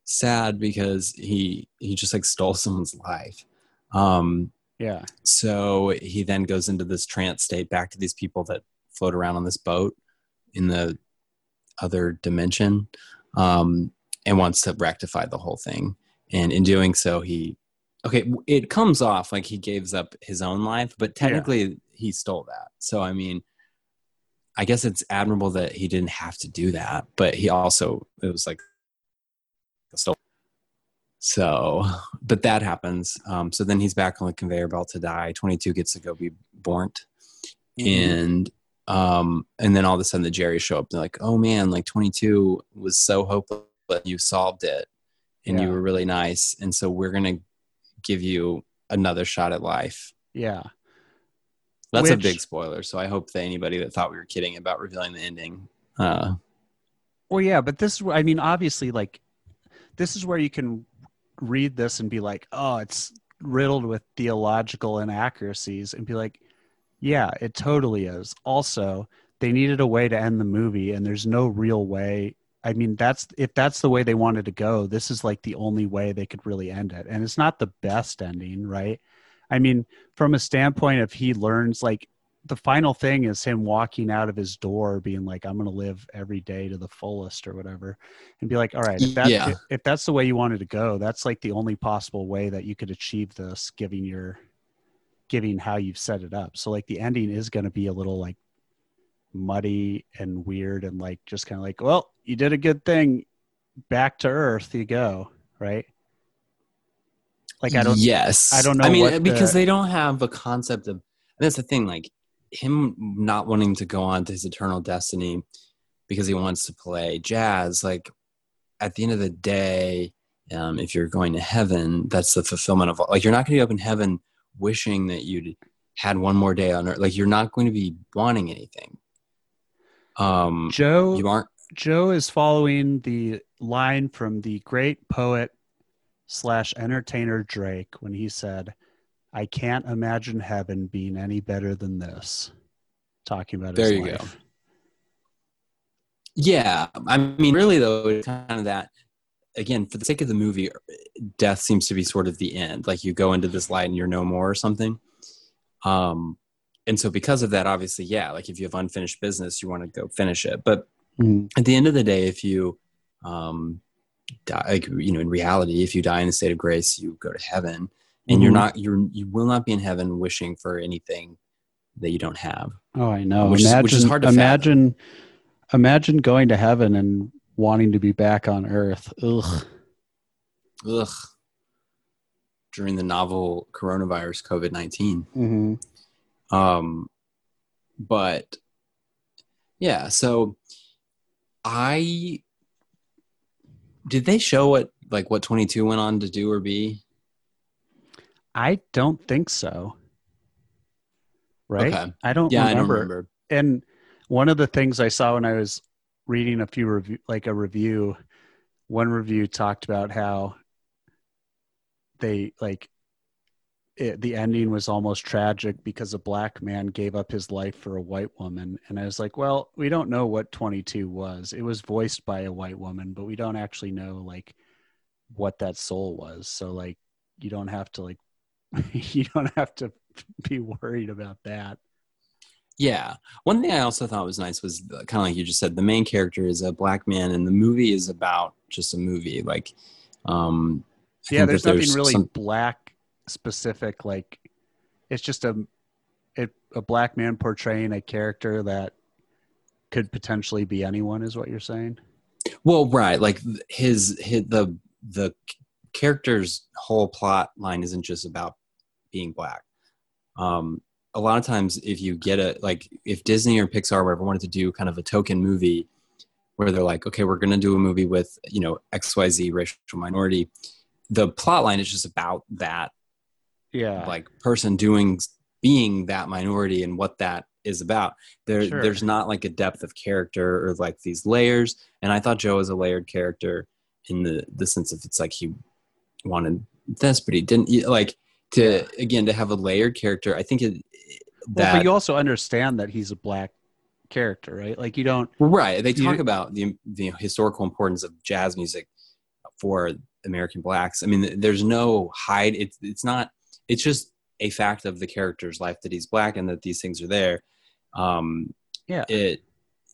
sad because he he just like stole someone's life um yeah so he then goes into this trance state back to these people that float around on this boat in the other dimension um, and wants to rectify the whole thing. And in doing so, he okay, it comes off like he gives up his own life, but technically he stole that. So I mean, I guess it's admirable that he didn't have to do that, but he also it was like stole. So, but that happens. Um, so then he's back on the conveyor belt to die. Twenty two gets to go be born, and um, and then all of a sudden the Jerry show up. They're like, "Oh man, like 22 was so hopeless, but you solved it, and you were really nice, and so we're gonna give you another shot at life." yeah That's a big spoiler. So I hope that anybody that thought we were kidding about revealing the ending, uh, Well, yeah, but this is where I mean, obviously, like this is where you can read this and be like, oh, it's riddled with theological inaccuracies, and be like, yeah, it totally is. Also, they needed a way to end the movie, and there's no real way. I mean, that's if that's the way they wanted to go, this is like the only way they could really end it, and it's not the best ending, right? I mean, from a standpoint of he learns like the final thing is him walking out of his door being like i'm going to live every day to the fullest or whatever and be like all right if, that, Yeah. if, if that's the way you wanted to go that's like the only possible way that you could achieve this giving your giving how you've set it up. So like the ending is going to be a little like muddy and weird and like just kind of like well you did a good thing. Back to earth you go right like i don't Yes, I don't know I mean, what because the- they don't have a concept of. That's the thing. Like him not wanting to go on to his eternal destiny because he wants to play jazz. Like at the end of the day, um, if you're going to heaven, that's the fulfillment of. Like you're not going to be up in heaven wishing that you'd had one more day on earth. Like you're not going to be wanting anything. Um, joe you aren't. Joe is following the line from the great poet slash entertainer Drake when he said, I can't imagine heaven being any better than this. Talking about his There you life. go. Yeah, I mean, really though, it's kind of that. Again, for the sake of the movie, death seems to be sort of the end. Like you go into this light and you're no more, or something. Um, and so because of that, obviously, yeah, like if you have unfinished business, you want to go finish it. But Mm. at the end of the day, if you, um, die, like you know, in reality, if you die in a state of grace, you go to heaven, and you're Mhm. not, you're, you will not be in heaven wishing for anything that you don't have. Oh, I know. Which is- imagine, which is hard to fathom. imagine, imagine going to heaven and wanting to be back on earth. Ugh. Ugh. During the novel coronavirus COVID 19. hmm Um, but yeah, so I did they show what like what 22 went on to do or be? I don't think so. Right? Okay. I don't Yeah, I remember. don't remember. and one of the things I saw when I was reading a few review, like a review, one review talked about how they like it, the ending was almost tragic because a black man gave up his life for a white woman, and I was like, well, we don't know what 22 was. It was voiced by a white woman, but we don't actually know like what that soul was. So like, you don't have to like, you don't have to be worried about that. Yeah. One thing I also thought was nice was kind of like you just said, the main character is a black man, and the movie is about just a movie. Like, um, I yeah there's that nothing really some- black specific like it's just a it, a black man portraying a character that could potentially be anyone is what you're saying Well, right, like his his the the character's whole plot line isn't just about being black. Um, a lot of times, if you get a like, if Disney or Pixar or whatever wanted to do kind of a token movie, where they're like, okay, we're going to do a movie with you know X Y Z racial minority, the plot line is just about that yeah. like person doing being that minority and what that is about. There Sure. there's not like a depth of character or like these layers. And i thought joe was a layered character in the the sense of it's like he wanted this but he didn't. Like to again to have a layered character i think it well, that but you also understand that he's a black character right? Like you don't right. They talk about the the historical importance of jazz music for american blacks. I mean there's no hide. It's it's not it's just a fact of the character's life that he's black and that these things are there. Um Yeah. it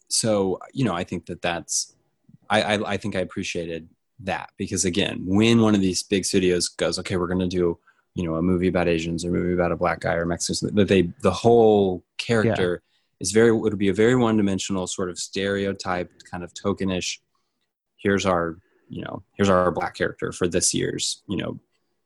so you know i think that that's i i, I think i appreciated that because again when one of these big studios goes okay we're going to do you know a movie about asians or a movie about a black guy or mexican that they the whole character is very it'll be a very one-dimensional sort of stereotyped kind of tokenish here's our you know here's our black character for this year's you know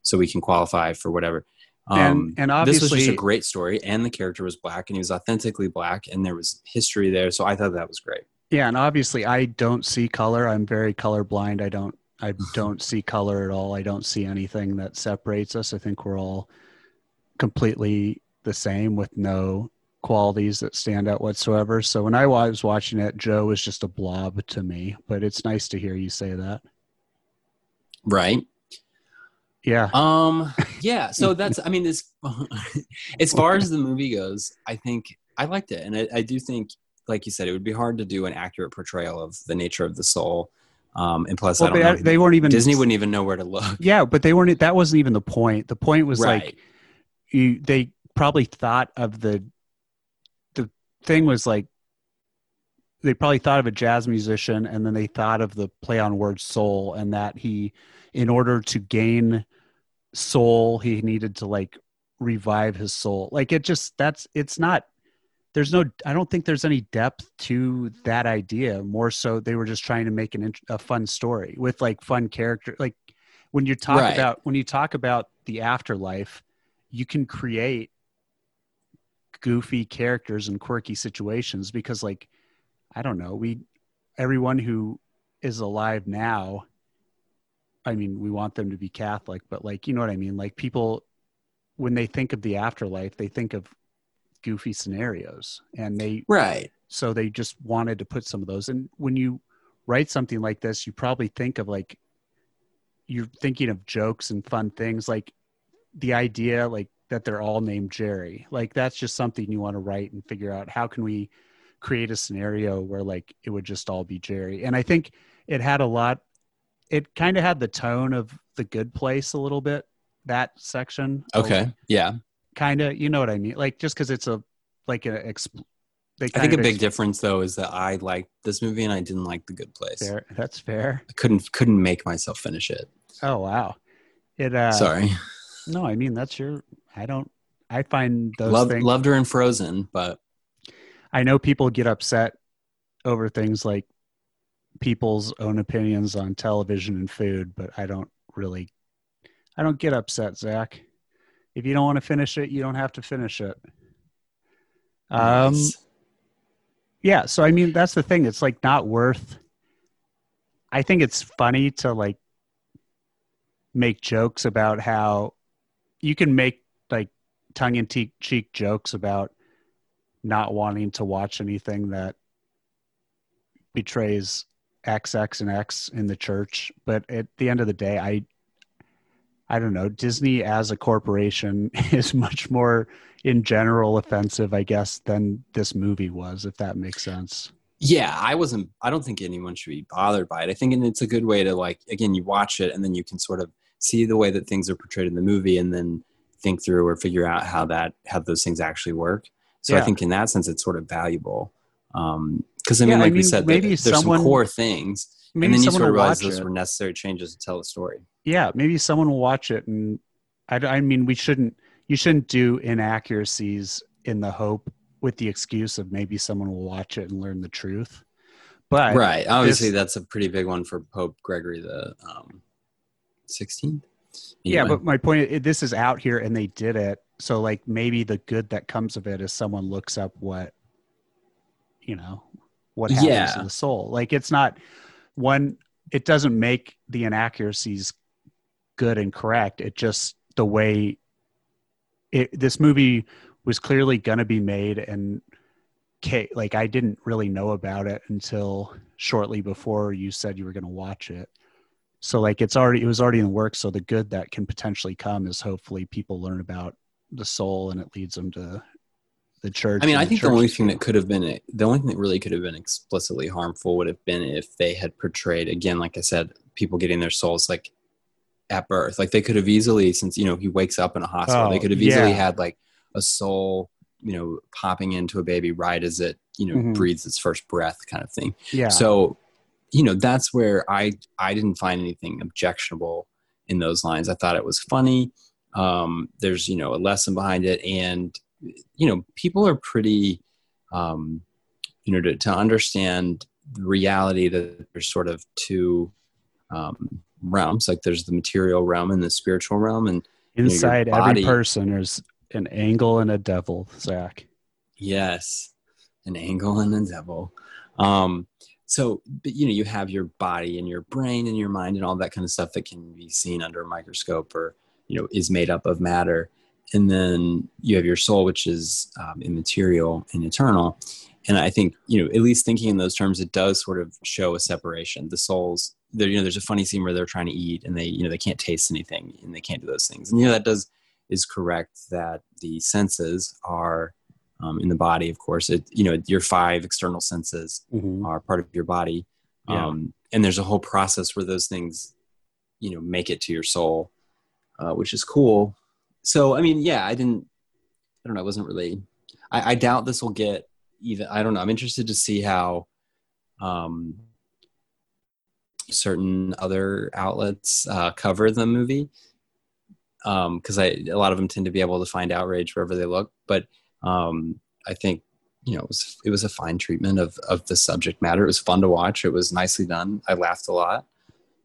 so we can qualify for whatever um, and, and this was just a great story and the character was black and he was authentically black and there was history there so i thought that was great yeah and obviously i don't see color i'm very colorblind i don't i don't see color at all i don't see anything that separates us i think we're all completely the same with no qualities that stand out whatsoever. So when I was watching it, Joe was just a blob to me. But it's nice to hear you say that. Right. Yeah. Um. Yeah. So that's. I mean, this. as far as the movie goes, I think I liked it, and I, I do think, like you said, it would be hard to do an accurate portrayal of the nature of the soul. Um, and plus, I don't they, know. they weren't even Disney wouldn't even know where to look. Yeah, but they weren't. That wasn't even the point. The point was Right. like you. They probably thought of the. The thing was like. They probably thought of a jazz musician, and then they thought of the play on word soul, and that he, in order to gain soul, he needed to like revive his soul. Like it just that's it's not. There's no. I don't think there's any depth to that idea. More so, they were just trying to make an a fun story with like fun character. Like when you talk Right. about when you talk about the afterlife, you can create goofy characters and quirky situations because like I don't know, we everyone who is alive now I mean, we want them to be Catholic, but like you know what I mean? Like people when they think of the afterlife, they think of goofy scenarios and they Right. so they just wanted to put some of those and when you write something like this you probably think of like you're thinking of jokes and fun things like the idea like that they're all named jerry like that's just something you want to write and figure out how can we create a scenario where like it would just all be jerry and i think it had a lot it kind of had the tone of the good place a little bit that section Okay. Yeah. kind of you know what i mean like just because it's a like an exp- I think a big ex- difference though is that I liked this movie and I didn't like The Good Place. fair. that's fair I couldn't couldn't make myself finish it. oh wow it uh Sorry. no i mean that's your i don't i find those Loved things loved her in Frozen, but i know people get upset over things like people's own opinions on television and food but i don't really i don't get upset zach if you don't want to finish it you don't have to finish it um nice. yeah so i mean that's the thing it's like not worth i think it's funny to like make jokes about how you can make like tongue-in-cheek cheek jokes about not wanting to watch anything that betrays x x and x in the church but at the end of the day i i don't know disney as a corporation is much more in general offensive i guess than this movie was if that makes sense yeah, I wasn't. I don't think anyone should be bothered by it. I think and it's a good way to like again, you watch it and then you can sort of see the way that things are portrayed in the movie, and then think through or figure out how that how those things actually work. So I think in that sense, it's sort of valuable. Um, Because I mean, Yeah, I like we said, maybe there- there's someone- some core things, maybe and then you sort of realize those it. were necessary changes to tell the story. yeah maybe someone will watch it and I, I mean we shouldn't you shouldn't do inaccuracies in the hope with the excuse of maybe someone will watch it and learn the truth but right. Obviously, this- that's a pretty big one for Pope Gregory the um, 16th. yeah but my point is this is out here and they did it so like maybe the good that comes of it is someone looks up what you know what happens Yeah. to the soul like it's not one it doesn't make the inaccuracies good and correct it just the way it this movie was clearly going to be made and Kate, like I didn't really know about it until shortly before you said you were going to watch it. So like it's already it was already in the works. So the good that can potentially come is hopefully people learn about the soul and it leads them to the church. I mean, I think the church only thing that could have been the only thing that really could have been explicitly harmful would have been if they had portrayed again, like I said, people getting their souls like at birth. Like they could have easily, since you know he wakes up in a hospital, they Oh, could have easily yeah. had like a soul, you know, popping into a baby right as it you know Mhm. breathes its first breath, kind of thing. yeah. So, you know, that's where I I didn't find anything objectionable in those lines. I thought it was funny. Um, there's you know a lesson behind it, and you know people are pretty, um, you know, to, to understand the reality that there's sort of two um, realms. Like there's the material realm and the spiritual realm, and Inside every body- person there's an angel and a devil, Zach. Yes, an angle and a devil. Um, so, but you know, you have your body and your brain and your mind and all that kind of stuff that can be seen under a microscope or, you know, is made up of matter. And then you have your soul, which is um, immaterial and eternal. And I think you know, at least thinking in those terms, it does sort of show a separation. The souls, there, you know, there's a funny scene where they're trying to eat and they, you know, they can't taste anything and they can't do those things. And you know, that does is correct that the senses are um, in the body. Of course, it you know, your five external senses Mhm. are part of your body, Yeah. um, and there's a whole process where those things, you know, make it to your soul, uh, which is cool. So, I mean, yeah, I didn't, I don't know, I wasn't really, I, I doubt this will get even, I don't know, I'm interested to see how um, certain other outlets uh, cover the movie. Because I, a lot of them tend to be able to find outrage wherever they look, but um, I think you know it was it was a fine treatment of of the subject matter. It was fun to watch. It was nicely done. I laughed a lot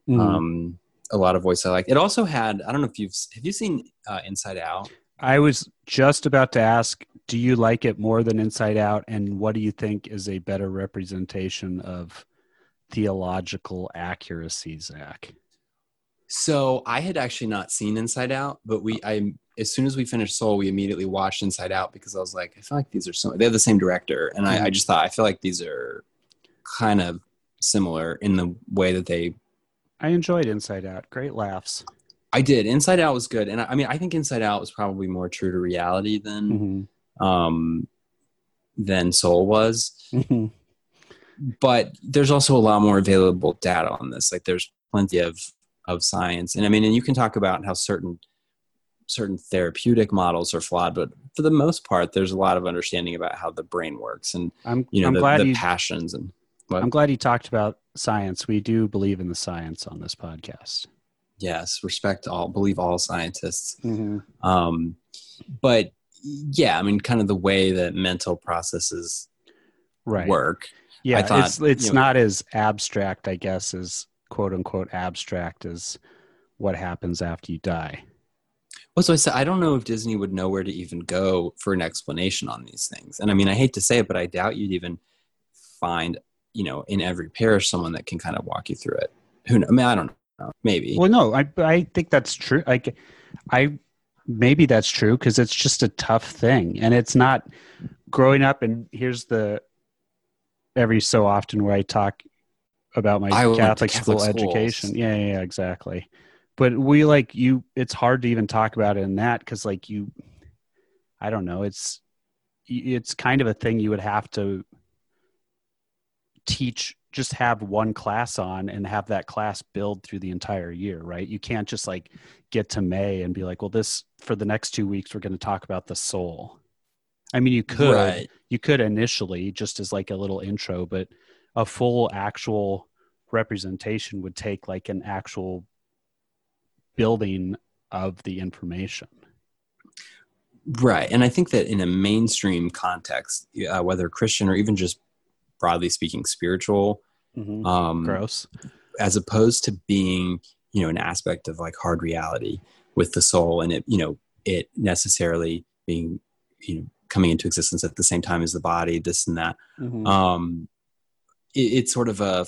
Mhm. um, a lot of voice I liked. It also had I don't know if you've have you seen uh, Inside Out. I was just about to ask, do you like it more than Inside Out? And what do you think is a better representation of theological accuracy, Zach? So I had actually not seen Inside Out, but we I as soon as we finished Soul, we immediately watched Inside Out because I was like, I feel like these are so they have the same director, and I, I just thought I feel like these are kind of similar in the way that they. I enjoyed Inside Out. Great laughs. I did Inside Out was good, and I, I mean I think Inside Out was probably more true to reality than Mhm. um than Soul was. Mhm. but there's also a lot more available data on this like there's plenty of of science and i mean and you can talk about how certain certain therapeutic models are flawed but for the most part there's a lot of understanding about how the brain works and I'm, you know I'm the, glad the you. passions and what? I'm glad you talked about science. We do believe in the science on this podcast. yes respect all believe all scientists Mm-hmm. um but yeah i mean kind of the way that mental processes Right. work Yeah, thought, it's it's you know- not as abstract, I guess, as quote unquote abstract as what happens after you die. Well, so I said I don't know if Disney would know where to even go for an explanation on these things. And I mean, I hate to say it, but I doubt you'd even find, you know, in every parish someone that can kind of walk you through it. Who knows? I mean, I don't know. Maybe. Well, no, I I think that's true. Like, I maybe that's true because it's just a tough thing, and it's not growing up. And here's the every so often where I talk about my I went to Catholic, Catholic school schools. education. Yeah, yeah, yeah, exactly. But we like you. It's hard to even talk about it in that because, like, you, I don't know. It's it's kind of a thing you would have to teach just have one class on and have that class build through the entire year right you can't just like get to may and be like well this for the next two weeks we're going to talk about the soul i mean you could Right. you could initially just as like a little intro but a full actual representation would take like an actual building of the information Right. And I think that in a mainstream context, uh, whether Christian or even just broadly speaking spiritual, um, gross. as opposed to being you know an aspect of like hard reality with the soul and it you know it necessarily being you know coming into existence at the same time as the body this and that. Mhm. um it, it's sort of a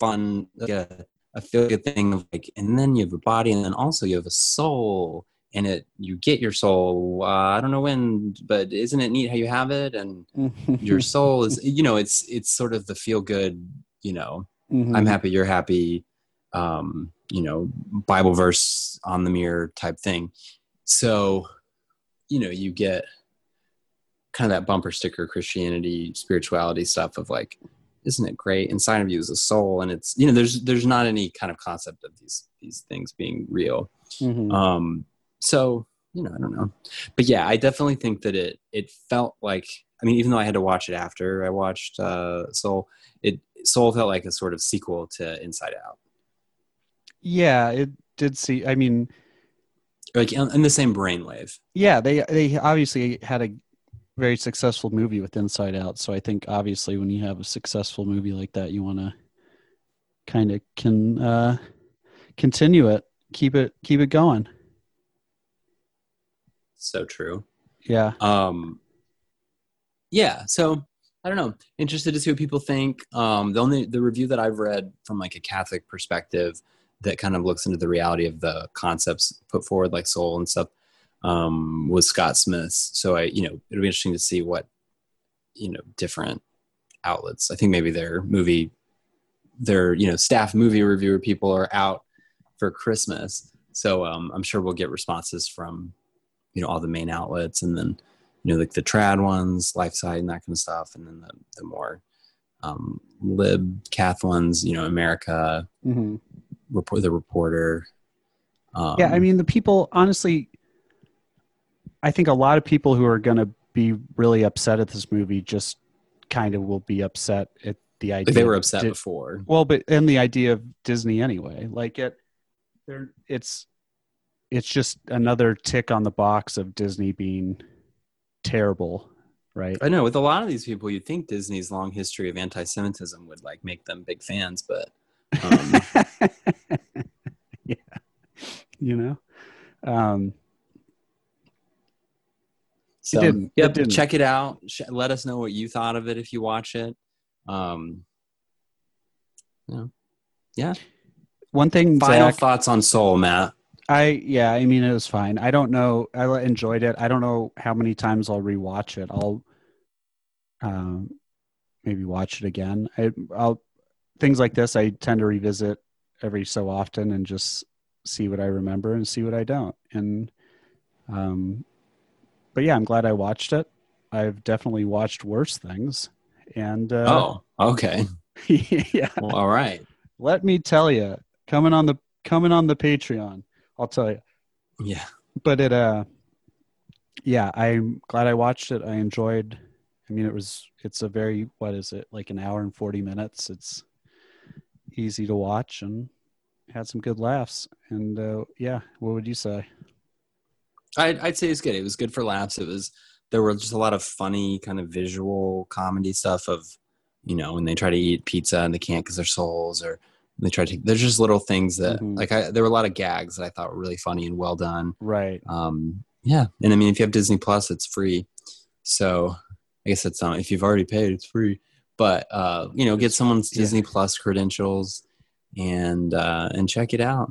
fun like a, a feel good thing of like and then you have a body and then also you have a soul and it you get your soul uh, i don't know when but isn't it neat how you have it and your soul is you know it's it's sort of the feel good you know Mhm. I'm happy, you're happy, um, you know, Bible verse on the mirror type thing. So, you know, you get kind of that bumper sticker Christianity, spirituality stuff of like, isn't it great? Inside of you is a soul, and it's you know, there's there's not any kind of concept of these these things being real. Mhm. Um, so you know, I don't know, but yeah, I definitely think that it it felt like. I mean, even though I had to watch it after I watched uh, Soul, it Soul felt like a sort of sequel to Inside Out, yeah it did see i mean like in, in the same brainwave. yeah they they obviously had a very successful movie with inside out so i think obviously when you have a successful movie like that you want to kind of can uh continue it keep it keep it going So true. yeah Um, yeah, so I don't know. Interested to see what people think. Um, the only the review that I've read from like a Catholic perspective that kind of looks into the reality of the concepts put forward, like soul and stuff. um, was Scott Smith's. So I, you know, it'll be interesting to see what, you know, different outlets. I think maybe their movie, their you know staff movie reviewer people are out for Christmas. So um, I'm sure we'll get responses from, you know, all the main outlets, and then you know like the trad ones, LifeSite, and that kind of stuff, and then the the more um, lib cath ones, you know, America, Mhm. report the reporter. Um, yeah, I mean, the people, honestly, I think a lot of people who are going to be really upset at this movie just kind of will be upset at the idea. like they were upset Di- before. Well, but and the idea of Disney anyway, like it, there, it's, it's just another tick on the box of Disney being terrible, right? I know with a lot of these people, you'd think Disney's long history of anti-Semitism would like make them big fans, but um, yeah, you know, um, so. It yep, didn't. check it out. Sh- let us know what you thought of it if you watch it. Um, yeah. one thing, final Zach, thoughts on Soul, Matt. I yeah, I mean it was fine. I don't know. I enjoyed it. I don't know how many times I'll rewatch it. I'll um, maybe watch it again. I, I'll things like this. I tend to revisit every so often and just see what I remember and see what I don't. And um, but yeah, I'm glad I watched it. I've definitely watched worse things. And uh, oh, okay. yeah, Well, all right. let me tell you, coming on the coming on the Patreon, I'll tell you. Yeah. but it uh yeah i'm glad i watched it i enjoyed i mean it was it's a very what is it like an hour and 40 minutes it's easy to watch and had some good laughs and uh yeah what would you say I'd, I'd say it's good. It was good for laughs. It was there were just a lot of funny kind of visual comedy stuff of you know when they try to eat pizza and they can't because they're souls or they try to. There's just little things that Mhm. like I, there were a lot of gags that I thought were really funny and well done. right Um, yeah, and I mean if you have Disney Plus, it's free. So I guess that's not if you've already paid, it's free. But uh, you know, get someone's Yeah. Disney Plus credentials and uh, and check it out.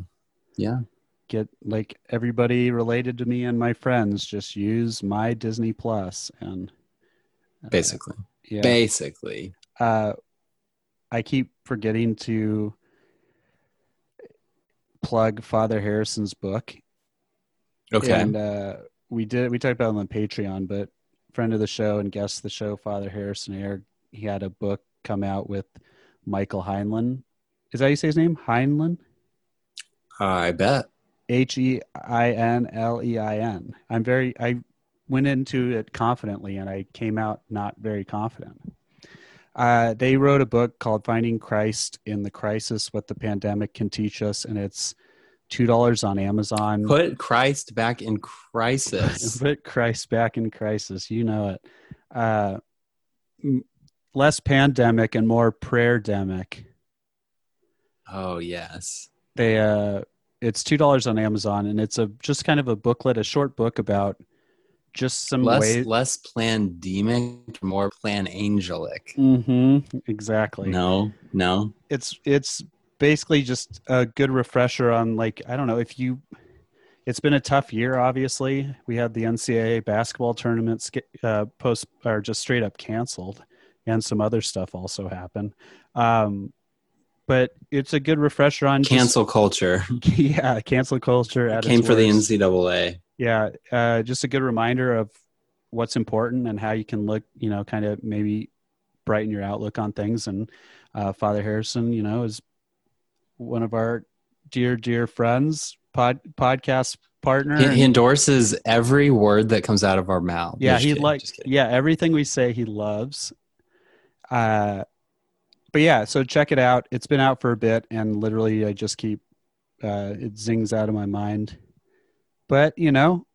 Yeah. get like everybody related to me and my friends just use my disney plus and uh, Basically. yeah Basically. uh, I keep forgetting to plug Father Harrison's book. Okay. And uh, we did we talked about it on Patreon, but friend of the show and guest of the show, Father Harrison Ayre, he had a book come out with Michael Heinlein. Is that how you say his name? Heinlein? I bet. H E I N L E I N. I'm very I went into it confidently and I came out not very confident. Uh, they wrote a book called Finding Christ in the Crisis What the Pandemic Can Teach Us, and it's two dollars on Amazon. Put Christ back in crisis. Put Christ back in crisis. You know it. Uh, less pandemic and more prayer demic. oh yes. they uh it's two dollars on amazon and it's a just kind of a booklet a short book about just some Less ways less pandemic, more plan angelic. Mm-hmm. exactly No, no. it's it's basically just a good refresher on like i don't know if you it's been a tough year obviously we had the ncaa basketball tournament sk- uh, post or just straight up canceled and some other stuff also happened um but it's a good refresher on just- Cancel culture yeah cancel culture at came for the. NCAA. Yeah uh, just a good reminder of what's important and how you can look you know kind of maybe brighten your outlook on things. And uh, father harrison you know is one of our dear dear friends pod podcast partner He, he endorses every word that comes out of our mouth. yeah he kidding, like yeah everything we say he loves. Uh but yeah so check it out. It's been out for a bit and literally i just keep uh it zings out of my mind but you know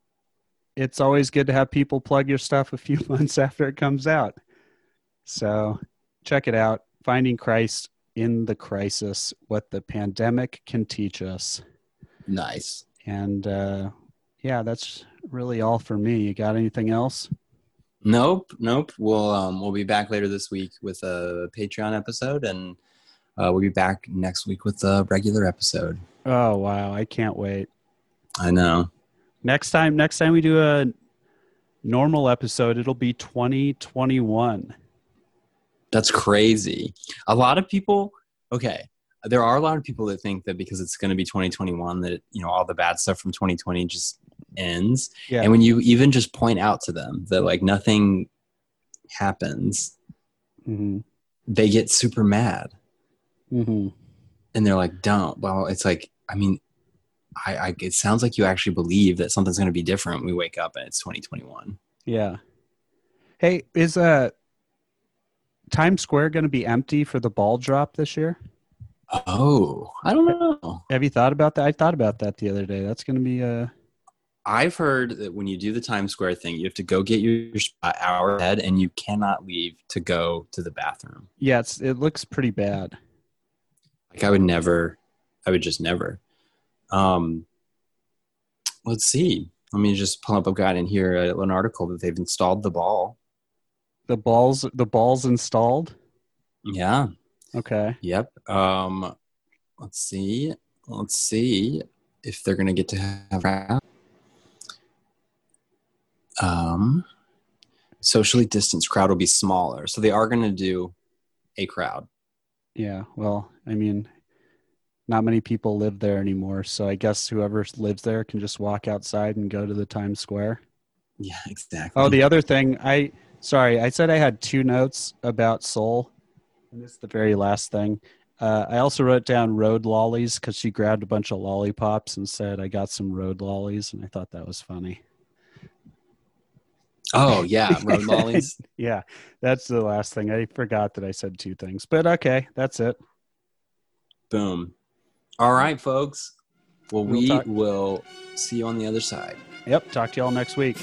it's always good to have people plug your stuff a few months after it comes out so check it out finding christ in the crisis what the pandemic can teach us Nice. and uh yeah that's really all for me you got anything else Nope, nope. We'll um we'll be back later this week with a Patreon episode, and uh, we'll be back next week with a regular episode. Oh wow, I can't wait. I know. Next time, next time we do a normal episode, it'll be 2021. That's crazy. A lot of people, okay, there are a lot of people that think that because it's going to be 2021 that you know all the bad stuff from 2020 just ends. Yeah. And when you even just point out to them that like nothing happens, hmm they get super mad hmm and they're like, "Don't." Well, it's like, I mean, I, I it sounds like you actually believe that something's going to be different. when We wake up and it's 2021. Yeah. Hey, is uh Times Square going to be empty for the ball drop this year? Oh, I don't know. Have you thought about that? I thought about that the other day. That's going to be uh I've heard that when you do the Times Square thing, you have to go get your spot hour ahead, and you cannot leave to go to the bathroom. yeah, it's, it looks pretty bad. Like I would never, I would just never. Um, let's see. Let me just pull up. I've got in here uh, an article that they've installed the ball. The balls the balls installed? Yeah. Okay. Yep. Um, let's see. Let's see if they're gonna get to have. Um, socially distanced crowd will be smaller, so they are gonna do a crowd. Yeah. Well, I mean not many people live there anymore, so I guess whoever lives there can just walk outside and go to the Times Square. Yeah, exactly. Oh, the other thing, I sorry, I said I had two notes about Soul, and this is the very last thing. Uh, I also wrote down road lollies because she grabbed a bunch of lollipops and said, "I got some road lollies," and I thought that was funny. oh yeah, road lollies. Yeah, that's the last thing. I forgot that I said two things, but okay, that's it. Boom. All right, folks. Well, We'll we talk- will see you on the other side. Yep. Talk to y'all next week.